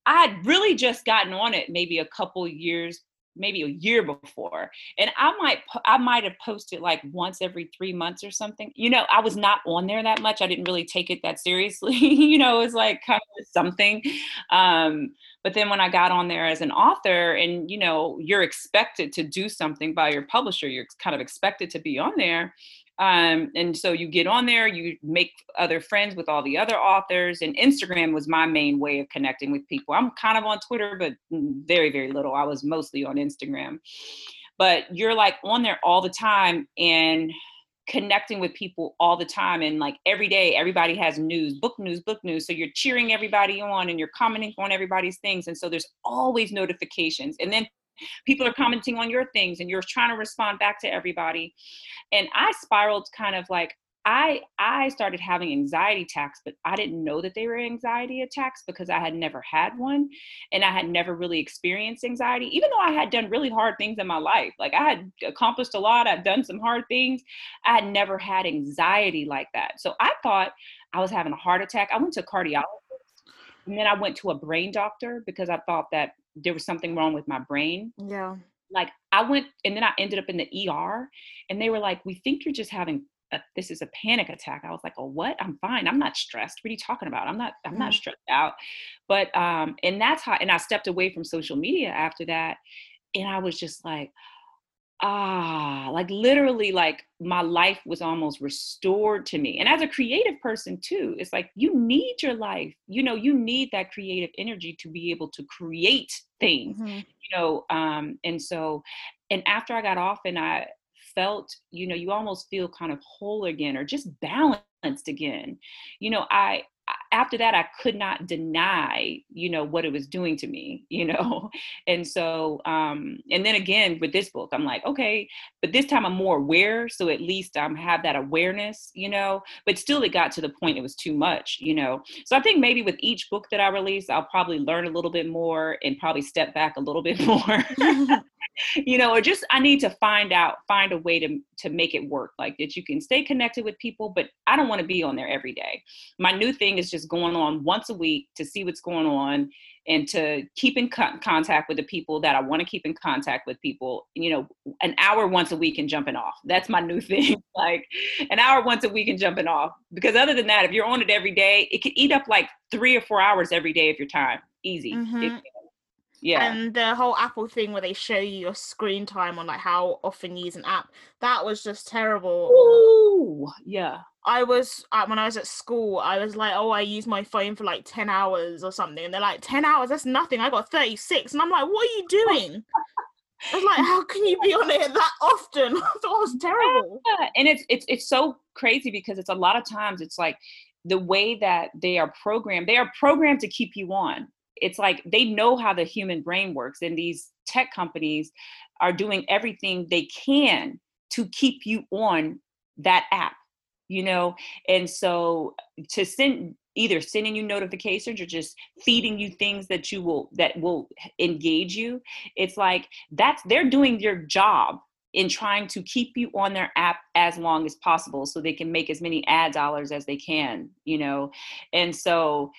I had really just gotten on it maybe a couple years maybe a year before and i might i might have posted like once every three months or something. You know i was not on there that much. I didn't really take it that seriously. [laughs] You know it was like kind of something. Um but then when i got on there as an author and you know you're expected to do something by your publisher you're kind of expected to be on there um, and so you get on there, you make other friends with all the other authors, and Instagram was my main way of connecting with people. I'm kind of on Twitter, but very, very little. I was mostly on Instagram. But you're like on there all the time and connecting with people all the time and like every day everybody has news book news book news so you're cheering everybody on and you're commenting on everybody's things and so there's always notifications and then people are commenting on your things and you're trying to respond back to everybody and i spiraled kind of like I I started having anxiety attacks, but I didn't know that they were anxiety attacks because I had never had one and I had never really experienced anxiety, even though I had done really hard things in my life. Like I had accomplished a lot, I'd done some hard things. I had never had anxiety like that. So I thought I was having a heart attack. I went to a cardiologist and then I went to a brain doctor because I thought that there was something wrong with my brain. Yeah. Like I went and then I ended up in the ER and they were like, we think you're just having a, this is a panic attack. I was like, oh, what? I'm fine. I'm not stressed. What are you talking about? I'm not, I'm mm not stressed out. But, um, and that's how, and I stepped away from social media after that. And I was just like, ah, like literally, like my life was almost restored to me. And as a creative person, too, it's like you need your life. You know, you need that creative energy to be able to create things, mm-hmm. you know. Um, and so, and after I got off and I felt, you know, you almost feel kind of whole again or just balanced again. You know, I, after that i could not deny you know what it was doing to me you know? [laughs] And so um and then again with this book i'm like okay but this time i'm more aware so at least i'm have that awareness you know? But still it got to the point it was too much you know? So i think maybe with each book that i release i'll probably learn a little bit more and probably step back a little bit [laughs] more [laughs] [laughs] you know, or just I need to find out, find a way to to make it work, like that you can stay connected with people, but I don't want to be on there every day. My new thing is just going on once a week to see what's going on and to keep in co- contact with the people that I want to keep in contact with people, you know, an hour once a week and jumping off. That's my new [laughs] thing. like an hour once a week and jumping off. Because other than that, if you're on it every day, it could eat up like three or four hours every day of your time. Easy. Mm-hmm. Yeah. And the whole Apple thing where they show you your screen time on like how often you use an app, that was just terrible. Ooh, yeah. I was uh, when I was at school, I was like, oh, I use my phone for like 10 hours or something. And they're like, 10 hours, that's nothing. I got 36. And I'm like, what are you doing? I was like, [laughs] how can you be on it that often? [laughs] I thought it was terrible. Yeah. And it's it's it's so crazy because it's a lot of times it's like the way that they are programmed, they are programmed to keep you on it's like they know how the human brain works and these tech companies are doing everything they can to keep you on that app you know? And so to send either sending you notifications or just feeding you things that you will that will engage you it's like that's they're doing your job in trying to keep you on their app as long as possible so they can make as many ad dollars as they can you know? And so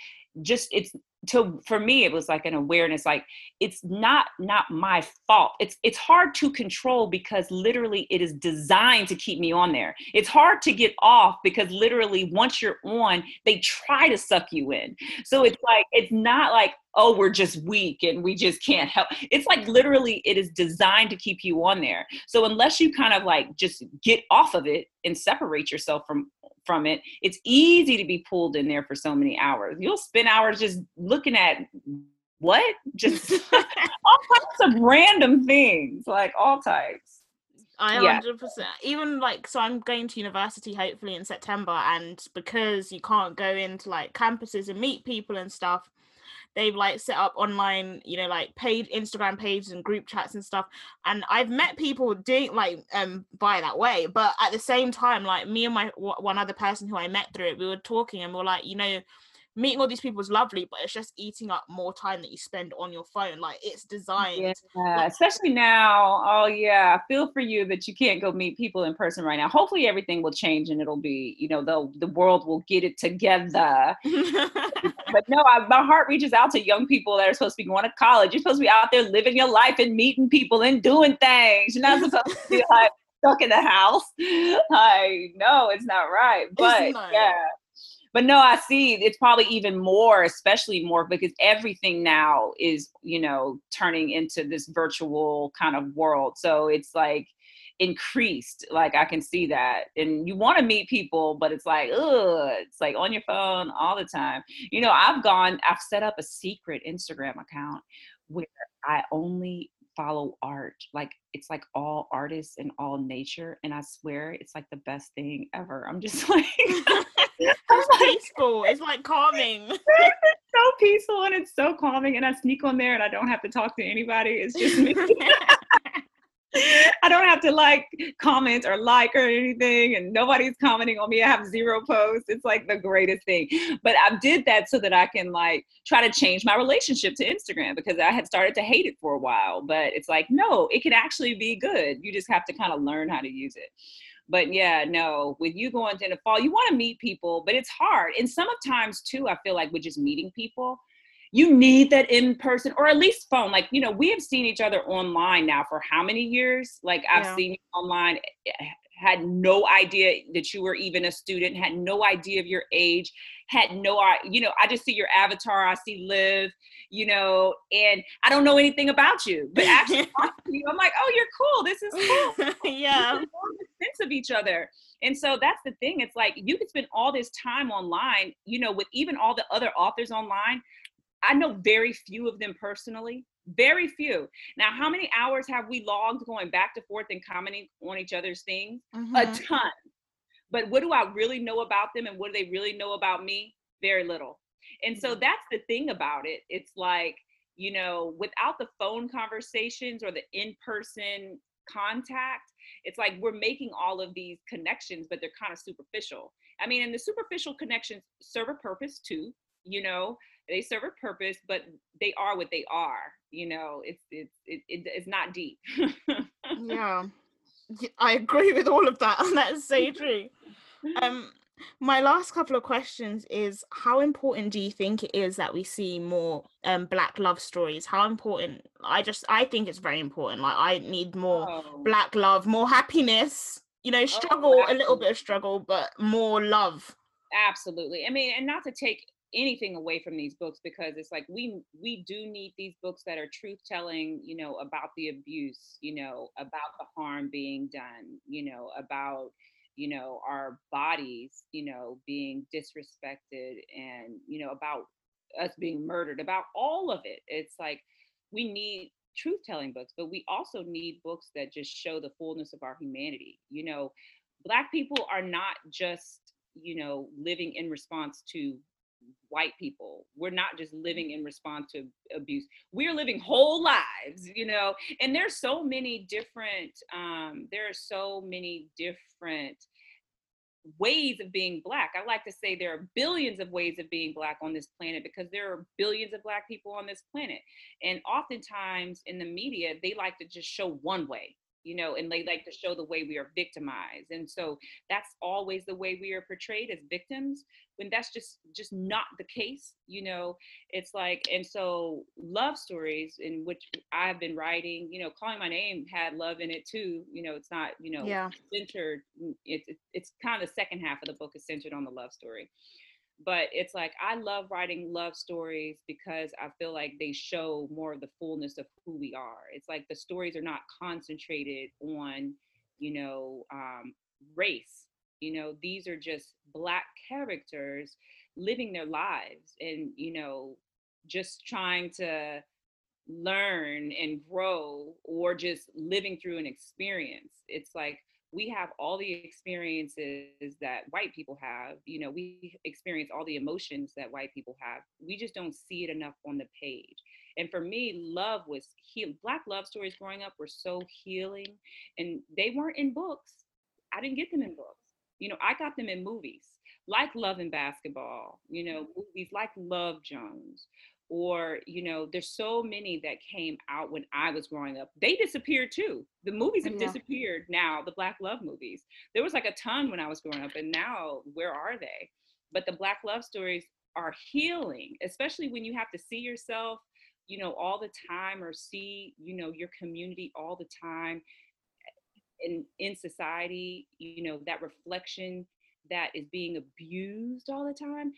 just it's to for me it was like an awareness like it's not not my fault. It's it's hard to control because literally it is designed to keep me on there. It's hard to get off because literally once you're on they try to suck you in. So it's like it's not like oh we're just weak and we just can't help. It's like literally it is designed to keep you on there. So unless you kind of like just get off of it and separate yourself from from it, it's easy to be pulled in there for so many hours. You'll spend hours just looking at what? [laughs] Just all types of random things, like all types. I yeah. 100%. Even like, so I'm going to university hopefully in September, and because you can't go into like campuses and meet people and stuff, they've like set up online you know like paid instagram pages and group chats and stuff and i've met people doing like um by that way but at the same time like me and my one other person who i met through it we were talking and we are like you know meeting all these people is lovely, but it's just eating up more time that you spend on your phone. Like it's designed. Yeah, like, especially now. Oh yeah, I feel for you that you can't go meet people in person right now. Hopefully everything will change and it'll be, you know, the the world will get it together. [laughs] but no, I, my heart reaches out to young people that are supposed to be going to college. You're supposed to be out there living your life and meeting people and doing things. You're not [laughs] supposed to be like stuck in the house. I know it's not right, but not. yeah but no, I see it's probably even more, especially more because everything now is, you know, turning into this virtual kind of world. So it's like increased. Like I can see that. And you want to meet people, but it's like, ugh, it's like on your phone all the time. You know, I've gone, I've set up a secret Instagram account where I only follow art. Like it's like all artists and all nature. And I swear it's like the best thing ever. I'm just [laughs] like [laughs] it's peaceful. It's like calming. [laughs] it's so peaceful and it's so calming. And I sneak on there and I don't have to talk to anybody. It's just me. I don't have to like comment or like or anything, and nobody's commenting on me. I have zero posts. It's like the greatest thing. But I did that so that I can like try to change my relationship to Instagram because I had started to hate it for a while. But it's like, no, it can actually be good. You just have to kind of learn how to use it. But yeah, no, with you going to the fall, you want to meet people, but it's hard. And sometimes too, I feel like with just meeting people, you need that in person or at least phone. Like, you know, we have seen each other online now for how many years? Like, I've yeah. seen you online, eh, had no idea that you were even a student, had no idea of your age, had no, you know, I just see your avatar, I see live, you know, and I don't know anything about you, but [laughs] actually, you, I'm like, oh, you're cool. This is cool. [laughs] yeah. sense of each other. And so that's the thing. It's like you can spend all this time online, you know, with even all the other authors online. I know very few of them personally, very few. Now, how many hours have we logged going back to forth and commenting on each other's things? Mm-hmm. A ton. But what do I really know about them and what do they really know about me? Very little. And so mm-hmm. that's the thing about it. It's like, you know, without the phone conversations or the in person contact, it's like we're making all of these connections, but they're kind of superficial. I mean, and the superficial connections serve a purpose too. you know they serve a purpose but they are what they are you know it's it's it, it, it's not deep. Yeah. [laughs] I agree with all of that and [laughs] that's so true. Um my last couple of questions is how important do you think it is that we see more um black love stories? How important i just i think it's very important like i need more oh. black love more happiness you know oh, struggle oh, a little bit of struggle but more love. Absolutely i mean and not to take anything away from these books because it's like we we do need these books that are truth telling you know about the abuse you know about the harm being done you know about you know our bodies you know being disrespected and you know about us being murdered about all of it. It's like we need truth telling books but we also need books that just show the fullness of our humanity. You know black people are not just you know living in response to white people. We're not just living in response to abuse. We're living whole lives, you know. And there's so many different um there are so many different ways of being black. I like to say there are billions of ways of being black on this planet because there are billions of black people on this planet. And oftentimes in the media, they like to just show one way you know, and they like to show the way we are victimized. And so that's always the way we are portrayed as victims when that's just just not the case, you know. It's like and so love stories in which I've been writing, you know, calling my name had love in it too. You know, it's not, you know, yeah. centered mm, it's it's kind of the second half of the book is centered on the love story but it's like I love writing love stories because I feel like they show more of the fullness of who we are. It's like the stories are not concentrated on, you know, um, race. You know, these are just black characters living their lives and, you know, just trying to learn and grow or just living through an experience. It's like we have all the experiences that white people have. You know, we experience all the emotions that white people have. We just don't see it enough on the page. And for me, love was heal. Black love stories growing up were so healing, and they weren't in books. I didn't get them in books. You know, I got them in movies like Love and Basketball. You know, mm-hmm. movies like Love Jones, or you know there's so many that came out when i was growing up. They disappeared too. The movies have yeah. disappeared now the black love movies. There was like a ton when i was growing up and now where are they? But the black love stories are healing especially when you have to see yourself you know all the time or see you know your community all the time eh, in in society you know that reflection that is being abused all the time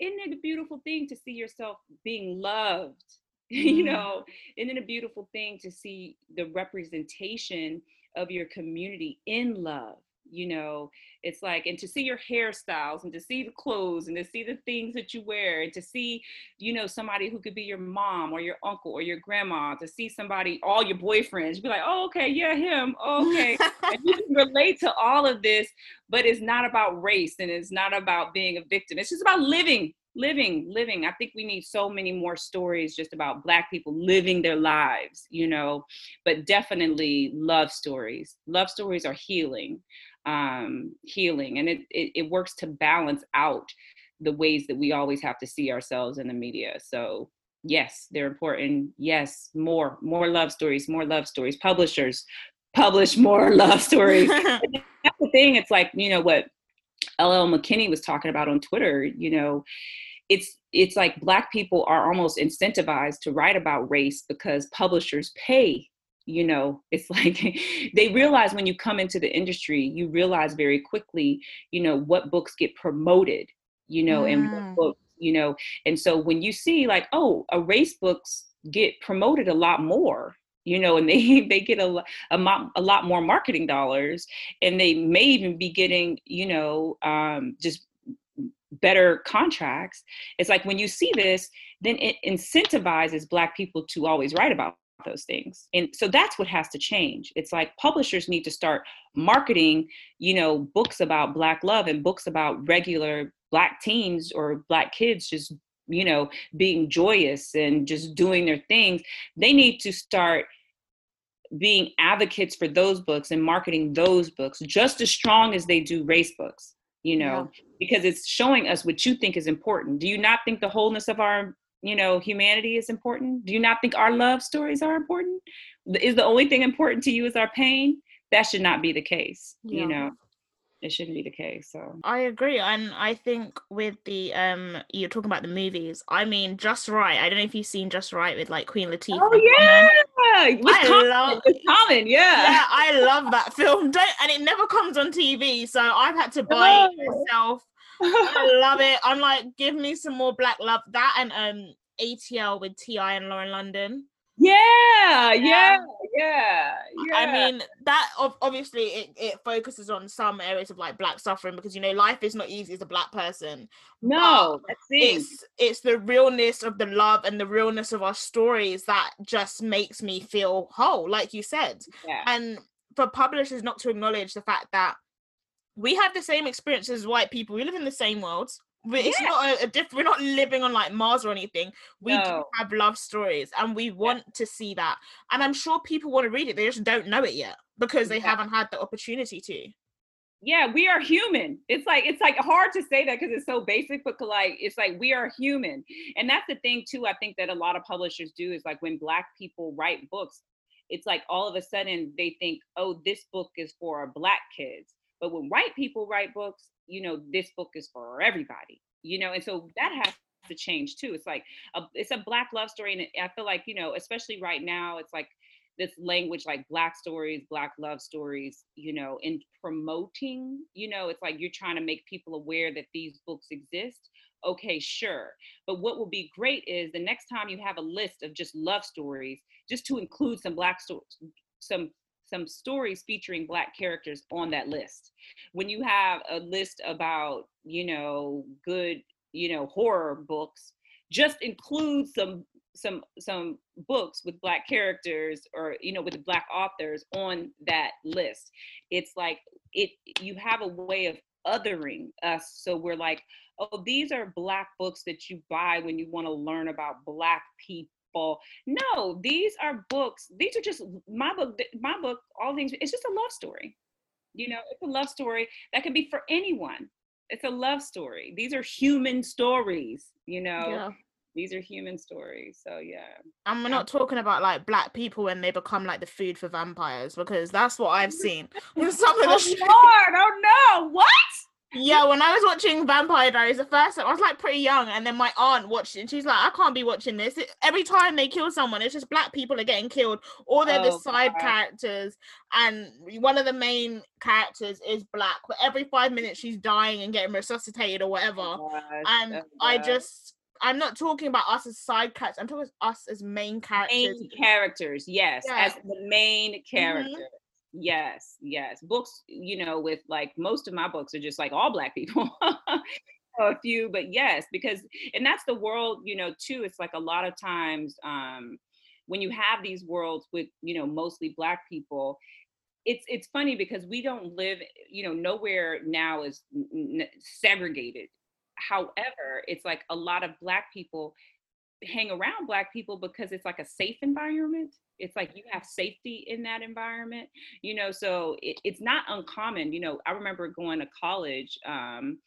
isn't it a beautiful thing to see yourself being loved mm. [laughs] you know isn't it a beautiful thing to see the representation of your community in love you know it's like and to see your hairstyles and to see the clothes and to see the things that you wear and to see you know somebody who could be your mom or your uncle or your grandma to see somebody all your boyfriends be like oh okay yeah him oh, okay and you can [laughs] relate to all of this but it's not about race and it's not about being a victim it's just about living living living. I think we need so many more stories just about black people living their lives you know but definitely love stories. Love stories are healing um, healing and it, it, it works to balance out the ways that we always have to see ourselves in the media. So yes they're important. Yes more more love stories more love stories. Publishers publish more [laughs] love stories. [laughs] That's the thing it's like you know what ll mckinney was talking about on twitter you know it's it's like black people are almost incentivized to write about race because publishers pay you know it's like [laughs] they realize when you come into the industry you realize very quickly you know what books get promoted you know mm. and what mm. books you know and so when you see like oh a race books get promoted a lot more you know and [laughs] they they get a, a, a lot more marketing dollars and they may even be getting you know um, just better contracts it's like when you see this then it incentivizes black people to always write about those things and so that's what has to change it's like publishers need to start marketing you know books about black love and books about regular black teens or black kids just you know being joyous and just doing their things they need to start being advocates for those books and marketing those books just as strong as they do race books you know, yeah. because it's showing us what you think is important. Do you not think the wholeness of our, you know, humanity is important? Do you not think our love stories are important? Is the only thing important to you is our pain? That should not be the case, yeah. you know it shouldn't be the case so i agree and i think with the um you're talking about the movies i mean just right i don't know if you've seen just right with like queen latifah oh yeah with I common, love common yeah yeah i love that film don't and it never comes on tv so i've had to buy oh. it myself i love it i'm like give me some more black love that and um atl with ti and lauren london yeah, yeah, yeah, yeah. I mean, that obviously it, it focuses on some areas of like black suffering because you know life is not easy as a black person. No, it's it's the realness of the love and the realness of our stories that just makes me feel whole, like you said. Yeah. And for publishers not to acknowledge the fact that we have the same experiences as white people, we live in the same worlds it's yeah. not a, a different we're not living on like mars or anything we no. do have love stories and we want yeah. to see that and i'm sure people want to read it they just don't know it yet because they yeah. haven't had the opportunity to yeah we are human it's like it's like hard to say that because it's so basic but like it's like we are human and that's the thing too i think that a lot of publishers do is like when black people write books it's like all of a sudden they think oh this book is for black kids but when white people write books you know, this book is for everybody, you know, and so that has to change too. It's like a, it's a black love story, and I feel like you know, especially right now, it's like this language like black stories black love stories you know in promoting you know it's like you're trying to make people aware that these books exist okay sure but what will be great is the next time you have a list of just love stories just to include some black stories some some stories featuring black characters on that list. When you have a list about you know good you know horror books just include some some some books with black characters or you know with black authors on that list. It's like it you have a way of othering us so we're like oh these are black books that you buy when you want to learn about black people no, these are books. These are just my book. My book, all things. It's just a love story. You know, it's a love story that could be for anyone. It's a love story. These are human stories. You know. Yeah. These are human stories. So yeah. And we're not talking about like black people when they become like the food for vampires because that's what I've [laughs] seen. some of the oh Lord, oh no, what? Yeah, when I was watching Vampire Diaries the first time, I was like pretty young, and then my aunt watched it, and she's like, "I can't be watching this." It, every time they kill someone, it's just black people are getting killed, or they're oh, the side God. characters, and one of the main characters is black. But every five minutes, she's dying and getting resuscitated or whatever. Oh, and oh, I just, I'm not talking about us as side characters. I'm talking us as main characters. Main characters, yes, yeah. as the main character. Mm-hmm. Yes, yes. Books, you know, with like most of my books are just like all black people. [laughs] a few, but yes, because and that's the world, you know, too. It's like a lot of times um when you have these worlds with, you know, mostly black people, it's it's funny because we don't live, you know, nowhere now is n- segregated. However, it's like a lot of black people hang around black people because it's like a safe environment it's like you have safety in that environment you know so it, it's not uncommon you know i remember going to college um,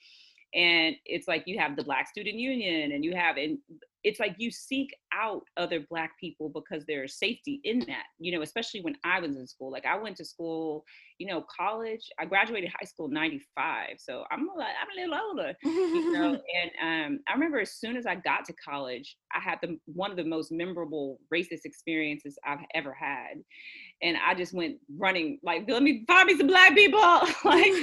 and it's like you have the black student union and you have and it's like you seek out other black people because there's safety in that you know especially when i was in school like i went to school you know college i graduated high school 95 so i'm a, i'm a little older you know [laughs] and um, i remember as soon as i got to college i had the one of the most memorable racist experiences i've ever had and i just went running like let me find me some black people. [laughs] Like [laughs]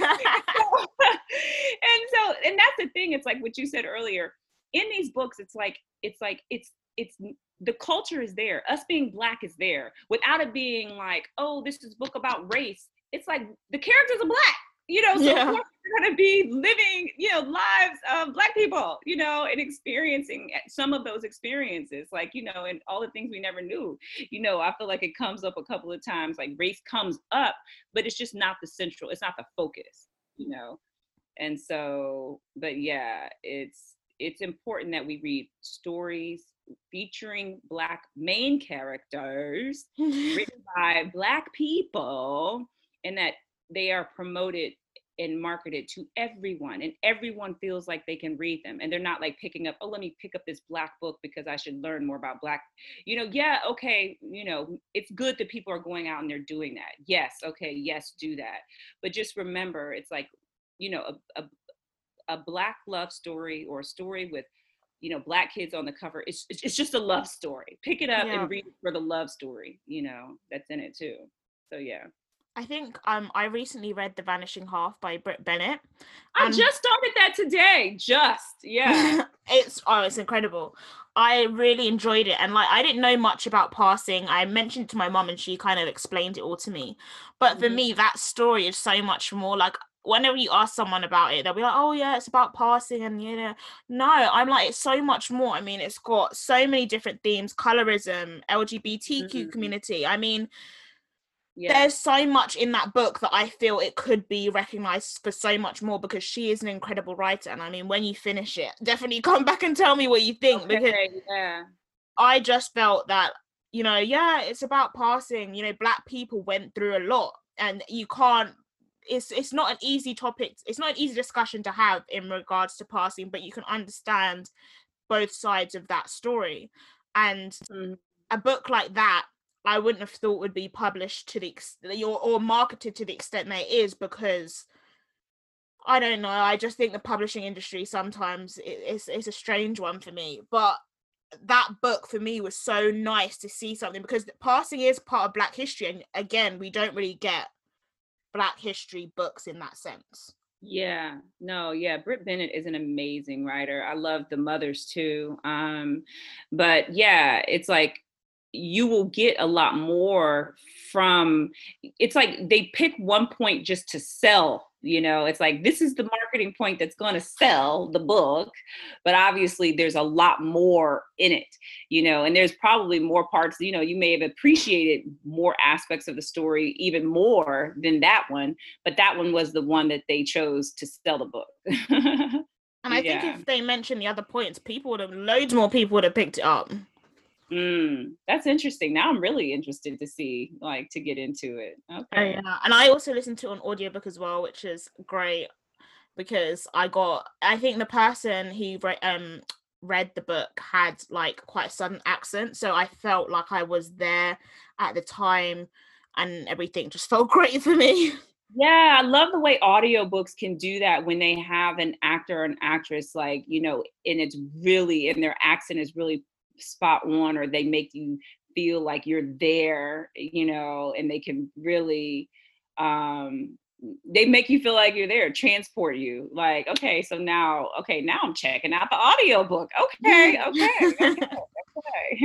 and so and that's the thing it's like what you said earlier. In these books it's like it's like it's it's the culture is there. Us being black is there. Without it being like oh this is book about race it's like the characters are black you know so yeah. we're going to be living you know lives of black people you know and experiencing some of those experiences like you know and all the things we never knew you know i feel like it comes up a couple of times like race comes up but it's just not the central it's not the focus you know and so but yeah it's it's important that we read stories featuring black main characters [laughs] written by black people and that they are promoted and marketed to everyone and everyone feels like they can read them and they're not like picking up oh let me pick up this black book because i should learn more about black you know yeah okay you know it's good that people are going out and they're doing that. Yes okay yes do that. But just remember it's like you know a, a, a black love story or a story with you know black kids on the cover it's it's just a love story. Pick it up yeah. and read it for the love story you know that's in it too. So yeah I think um I recently read The Vanishing Half by Brit Bennett. I just started that today. Just yeah. [laughs] it's oh it's incredible. I really enjoyed it and like I didn't know much about passing. I mentioned to my mom and she kind of explained it all to me. But for mm-hmm. me that story is so much more like whenever you ask someone about it, they'll be like, "Oh yeah, it's about passing," and you know, no, I'm like, it's so much more. I mean, it's got so many different themes: colorism, LGBTQ mm-hmm. community. I mean, yeah. there's so much in that book that I feel it could be recognized for so much more because she is an incredible writer. And I mean, when you finish it, [laughs] definitely come back and tell me what you think okay, because yeah. I just felt that you know, yeah, it's about passing. You know, black people went through a lot, and you can't it's it's not an easy topic it's not an easy discussion to have in regards to passing but you can understand both sides of that story and mm. a book like that i wouldn't have thought would be published to the extent or, or marketed to the extent that it is because i don't know i just think the publishing industry sometimes it, it's it's a strange one for me but that book for me was so nice to see something because passing is part of black history and again we don't really get black history books in that sense. Yeah no yeah Brit Bennett is an amazing writer. I love the mothers too um but yeah it's like you will get a lot more from it's like they pick one point just to sell you know? It's like this is the marketing point that's going to sell the book but obviously there's a lot more in it you know? And there's probably more parts you know you may have appreciated more aspects of the story even more than that one but that one was the one that they chose to sell the book. And i [laughs] yeah. think if they mentioned the other points people would have loads more people would have picked it up Mm, that's interesting. Now I'm really interested to see, like, to get into it. Oh, okay. yeah. And I also listened to an audiobook as well, which is great because I got, I think the person who read, um, read the book had like quite a sudden accent. So I felt like I was there at the time and everything just felt [laughs] great for me. Yeah, I love the way audiobooks can do that when they have an actor or an actress, like, you know, and it's really, and their accent is really spot on or they make you feel like you're there you know and they can really um they make you feel like you're there transport you like okay so now okay now i'm checking out the audiobook okay okay, okay. [laughs] [laughs]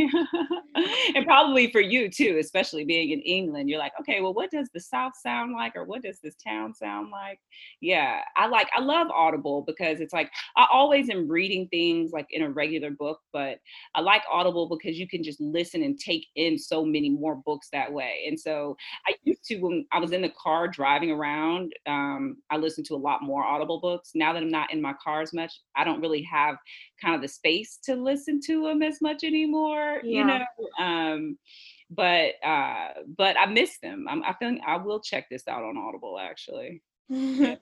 and probably for you too, especially being in England, you're like, okay, well, what does the South sound like, or what does this town sound like? Yeah, I like, I love Audible because it's like I always am reading things like in a regular book, but I like Audible because you can just listen and take in so many more books that way. And so I used to when I was in the car driving around, um, I listen to a lot more Audible books. Now that I'm not in my car as much, I don't really have kind of the space to listen to them as much anymore, yeah. you know. Um, but uh, but I miss them. I'm, I think I will check this out on Audible actually. [laughs] Yeah.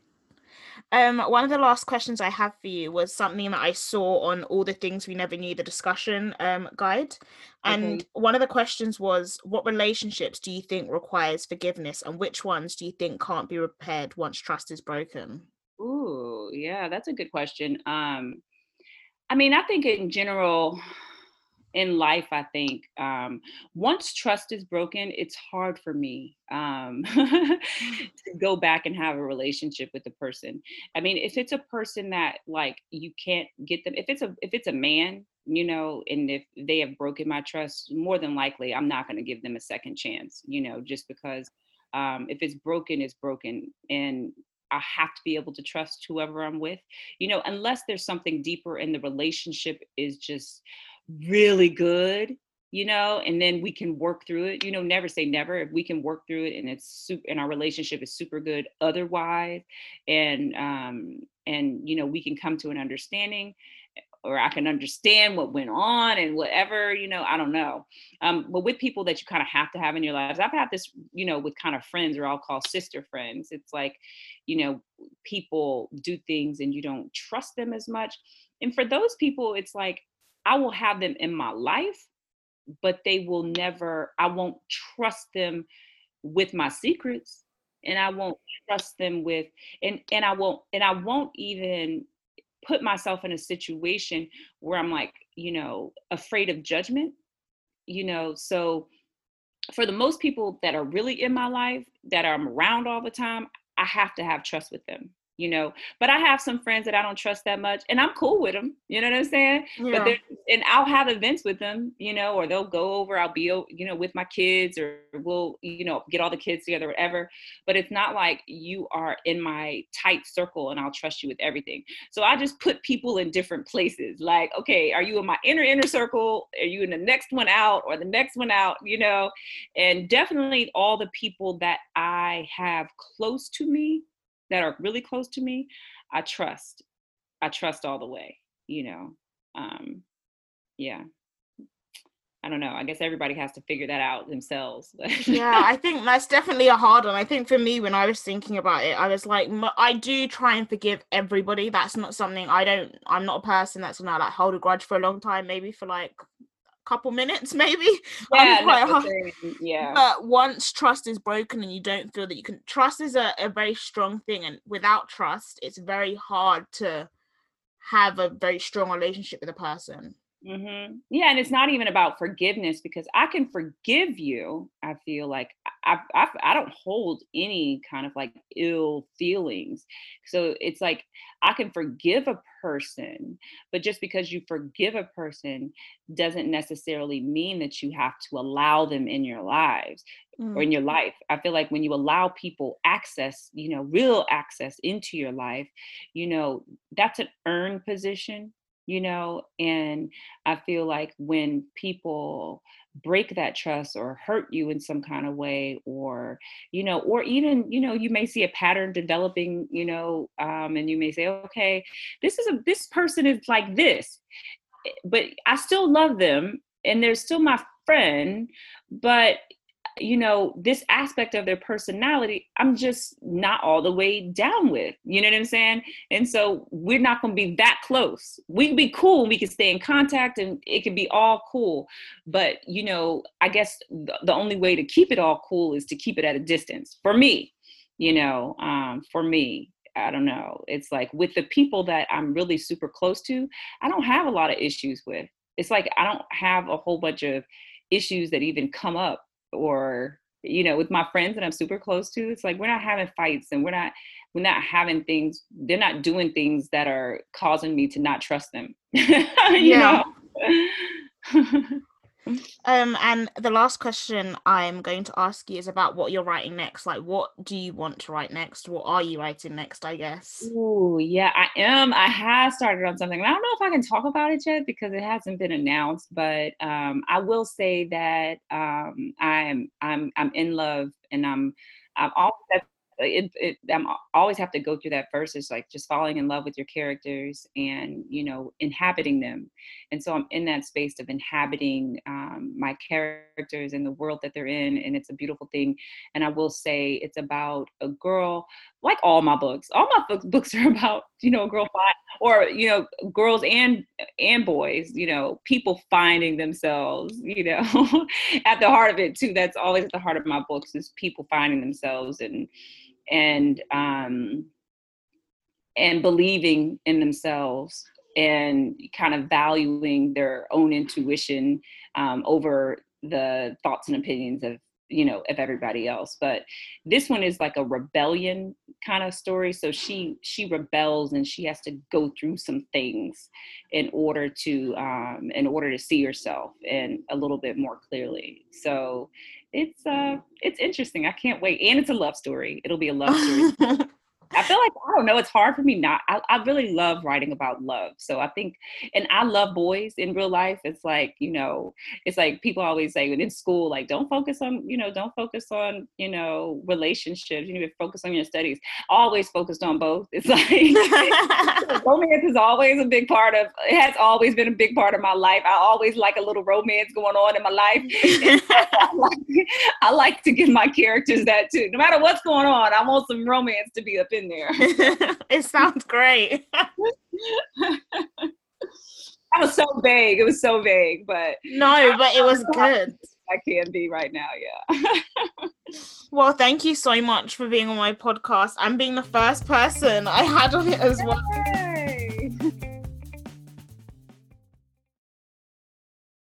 Um, one of the last questions I have for you was something that I saw on all the things we never knew the discussion um guide. And okay. one of the questions was what relationships do you think requires forgiveness and which ones do you think can't be repaired once trust is broken? Ooh, yeah, that's a good question. Um I mean, I think in general, in life, I think um, once trust is broken, it's hard for me um, [laughs] to go back and have a relationship with the person. I mean, if it's a person that like you can't get them, if it's a if it's a man, you know, and if they have broken my trust, more than likely, I'm not going to give them a second chance. You know, just because um, if it's broken, it's broken, and I have to be able to trust whoever I'm with, you know, unless there's something deeper and the relationship is just really good, you know, and then we can work through it. You know, never say never. If we can work through it and it's super and our relationship is super good otherwise, and um, and you know, we can come to an understanding or I can understand what went on and whatever, you know, I don't know. Um, but with people that you kind of have to have in your lives, I've had this, you know, with kind of friends or I'll call sister friends. It's like, you know, people do things and you don't trust them as much. And for those people, it's like, I will have them in my life, but they will never, I won't trust them with my secrets and I won't trust them with and and I won't and I won't even put myself in a situation where I'm like, you know, afraid of judgment, you know. So for the most people that are really in my life, that I'm around all the time, I have to have trust with them you know. But I have some friends that I don't trust that much, and I'm cool with them. You know what I'm saying? Yeah. But and I'll have events with them, you know, or they'll go over. I'll be, you know, with my kids, or we'll, you know, get all the kids together, whatever. But it's not like you are in my tight circle, and I'll trust you with everything. So I just put people in different places. Like, okay, are you in my inner inner circle? Are you in the next one out, or the next one out? You know, and definitely all the people that I have close to me that are really close to me, I trust. I trust all the way, you know. Um, yeah. I don't know. I guess everybody has to figure that out themselves. yeah, I [laughs] think that's definitely a hard one. I think for me, when I was thinking about it, I was like, I do try and forgive everybody. That's not something I don't. I'm not a person that's gonna like hold a grudge for a long time. Maybe for like couple minutes maybe. [laughs] Yeah, yeah. But once trust is broken and you don't feel that you can trust is a, a very strong thing and without trust it's very hard to have a very strong relationship with a person Mm-hmm. Yeah, and it's not even about forgiveness because I can forgive you. I feel like I, I I don't hold any kind of like ill feelings, so it's like I can forgive a person, but just because you forgive a person doesn't necessarily mean that you have to allow them in your lives mm. or in your life. I feel like when you allow people access, you know, real access into your life, you know, that's an earned position you know and i feel like when people break that trust or hurt you in some kind of way or you know or even you know you may see a pattern developing you know um, and you may say okay this is a this person is like this eh, but i still love them and they're still my friend but you know, this aspect of their personality, I'm just not all the way down with. You know what I'm saying? And so we're not going to be that close. We can be cool. We can stay in contact and it can be all cool. But, you know, I guess the, only way to keep it all cool is to keep it at a distance for me, you know, um, for me. I don't know. It's like with the people that I'm really super close to, I don't have a lot of issues with. It's like I don't have a whole bunch of issues that even come up or you know with my friends that i'm super close to it's like we're not having fights and we're not we're not having things they're not doing things that are causing me to not trust them [laughs] you know [laughs] um and the last question i'm going to ask you is about what you're writing next. Like what do you want to write next? What are you writing next i guess? Oh yeah i am i have started on something i don't know if i can talk about it yet because it hasn't been announced but um i will say that um i'm i'm i'm in love and i'm i'm always it, it I'm always have to go through that first is like just falling in love with your characters and you know inhabiting them. And so i'm in that space of inhabiting um, my characters and the world that they're in and it's a beautiful thing. And i will say it's about a girl like all my books all my books, [laughs] books are about you know a girl find, or you know girls and and boys you know people finding themselves you know [laughs] at the heart of it too that's always at the heart of my books is people finding themselves and and um, and believing in themselves and kind of valuing their own intuition um, over the thoughts and opinions of you know of everybody else. But this one is like a rebellion kind of story. So she she rebels and she has to go through some things in order to um in order to see herself and a little bit more clearly. So it's uh it's interesting. I can't wait. And it's a love story. It'll be a love story [laughs] I feel like I don't know. It's hard for me not. I, I really love writing about love. So I think, and I love boys in real life. It's like you know, it's like people always say in school, like don't focus on you know, don't focus on you know relationships. You need to focus on your studies. Always focused on both. It's [laughs] like romance is always a big part of. It has always been a big part of my life. I always like a little romance going on in my life. I, [laughs] like, [laughs] I like to give my characters that too. No matter what's going on, I want some romance to be up in there. [laughs] it sounds great. [laughs] that was so vague. It was so vague, but no, but it was good. [laughs] I can be right now, yeah. well, thank you so much for being on my podcast and being the first person I had on it as well.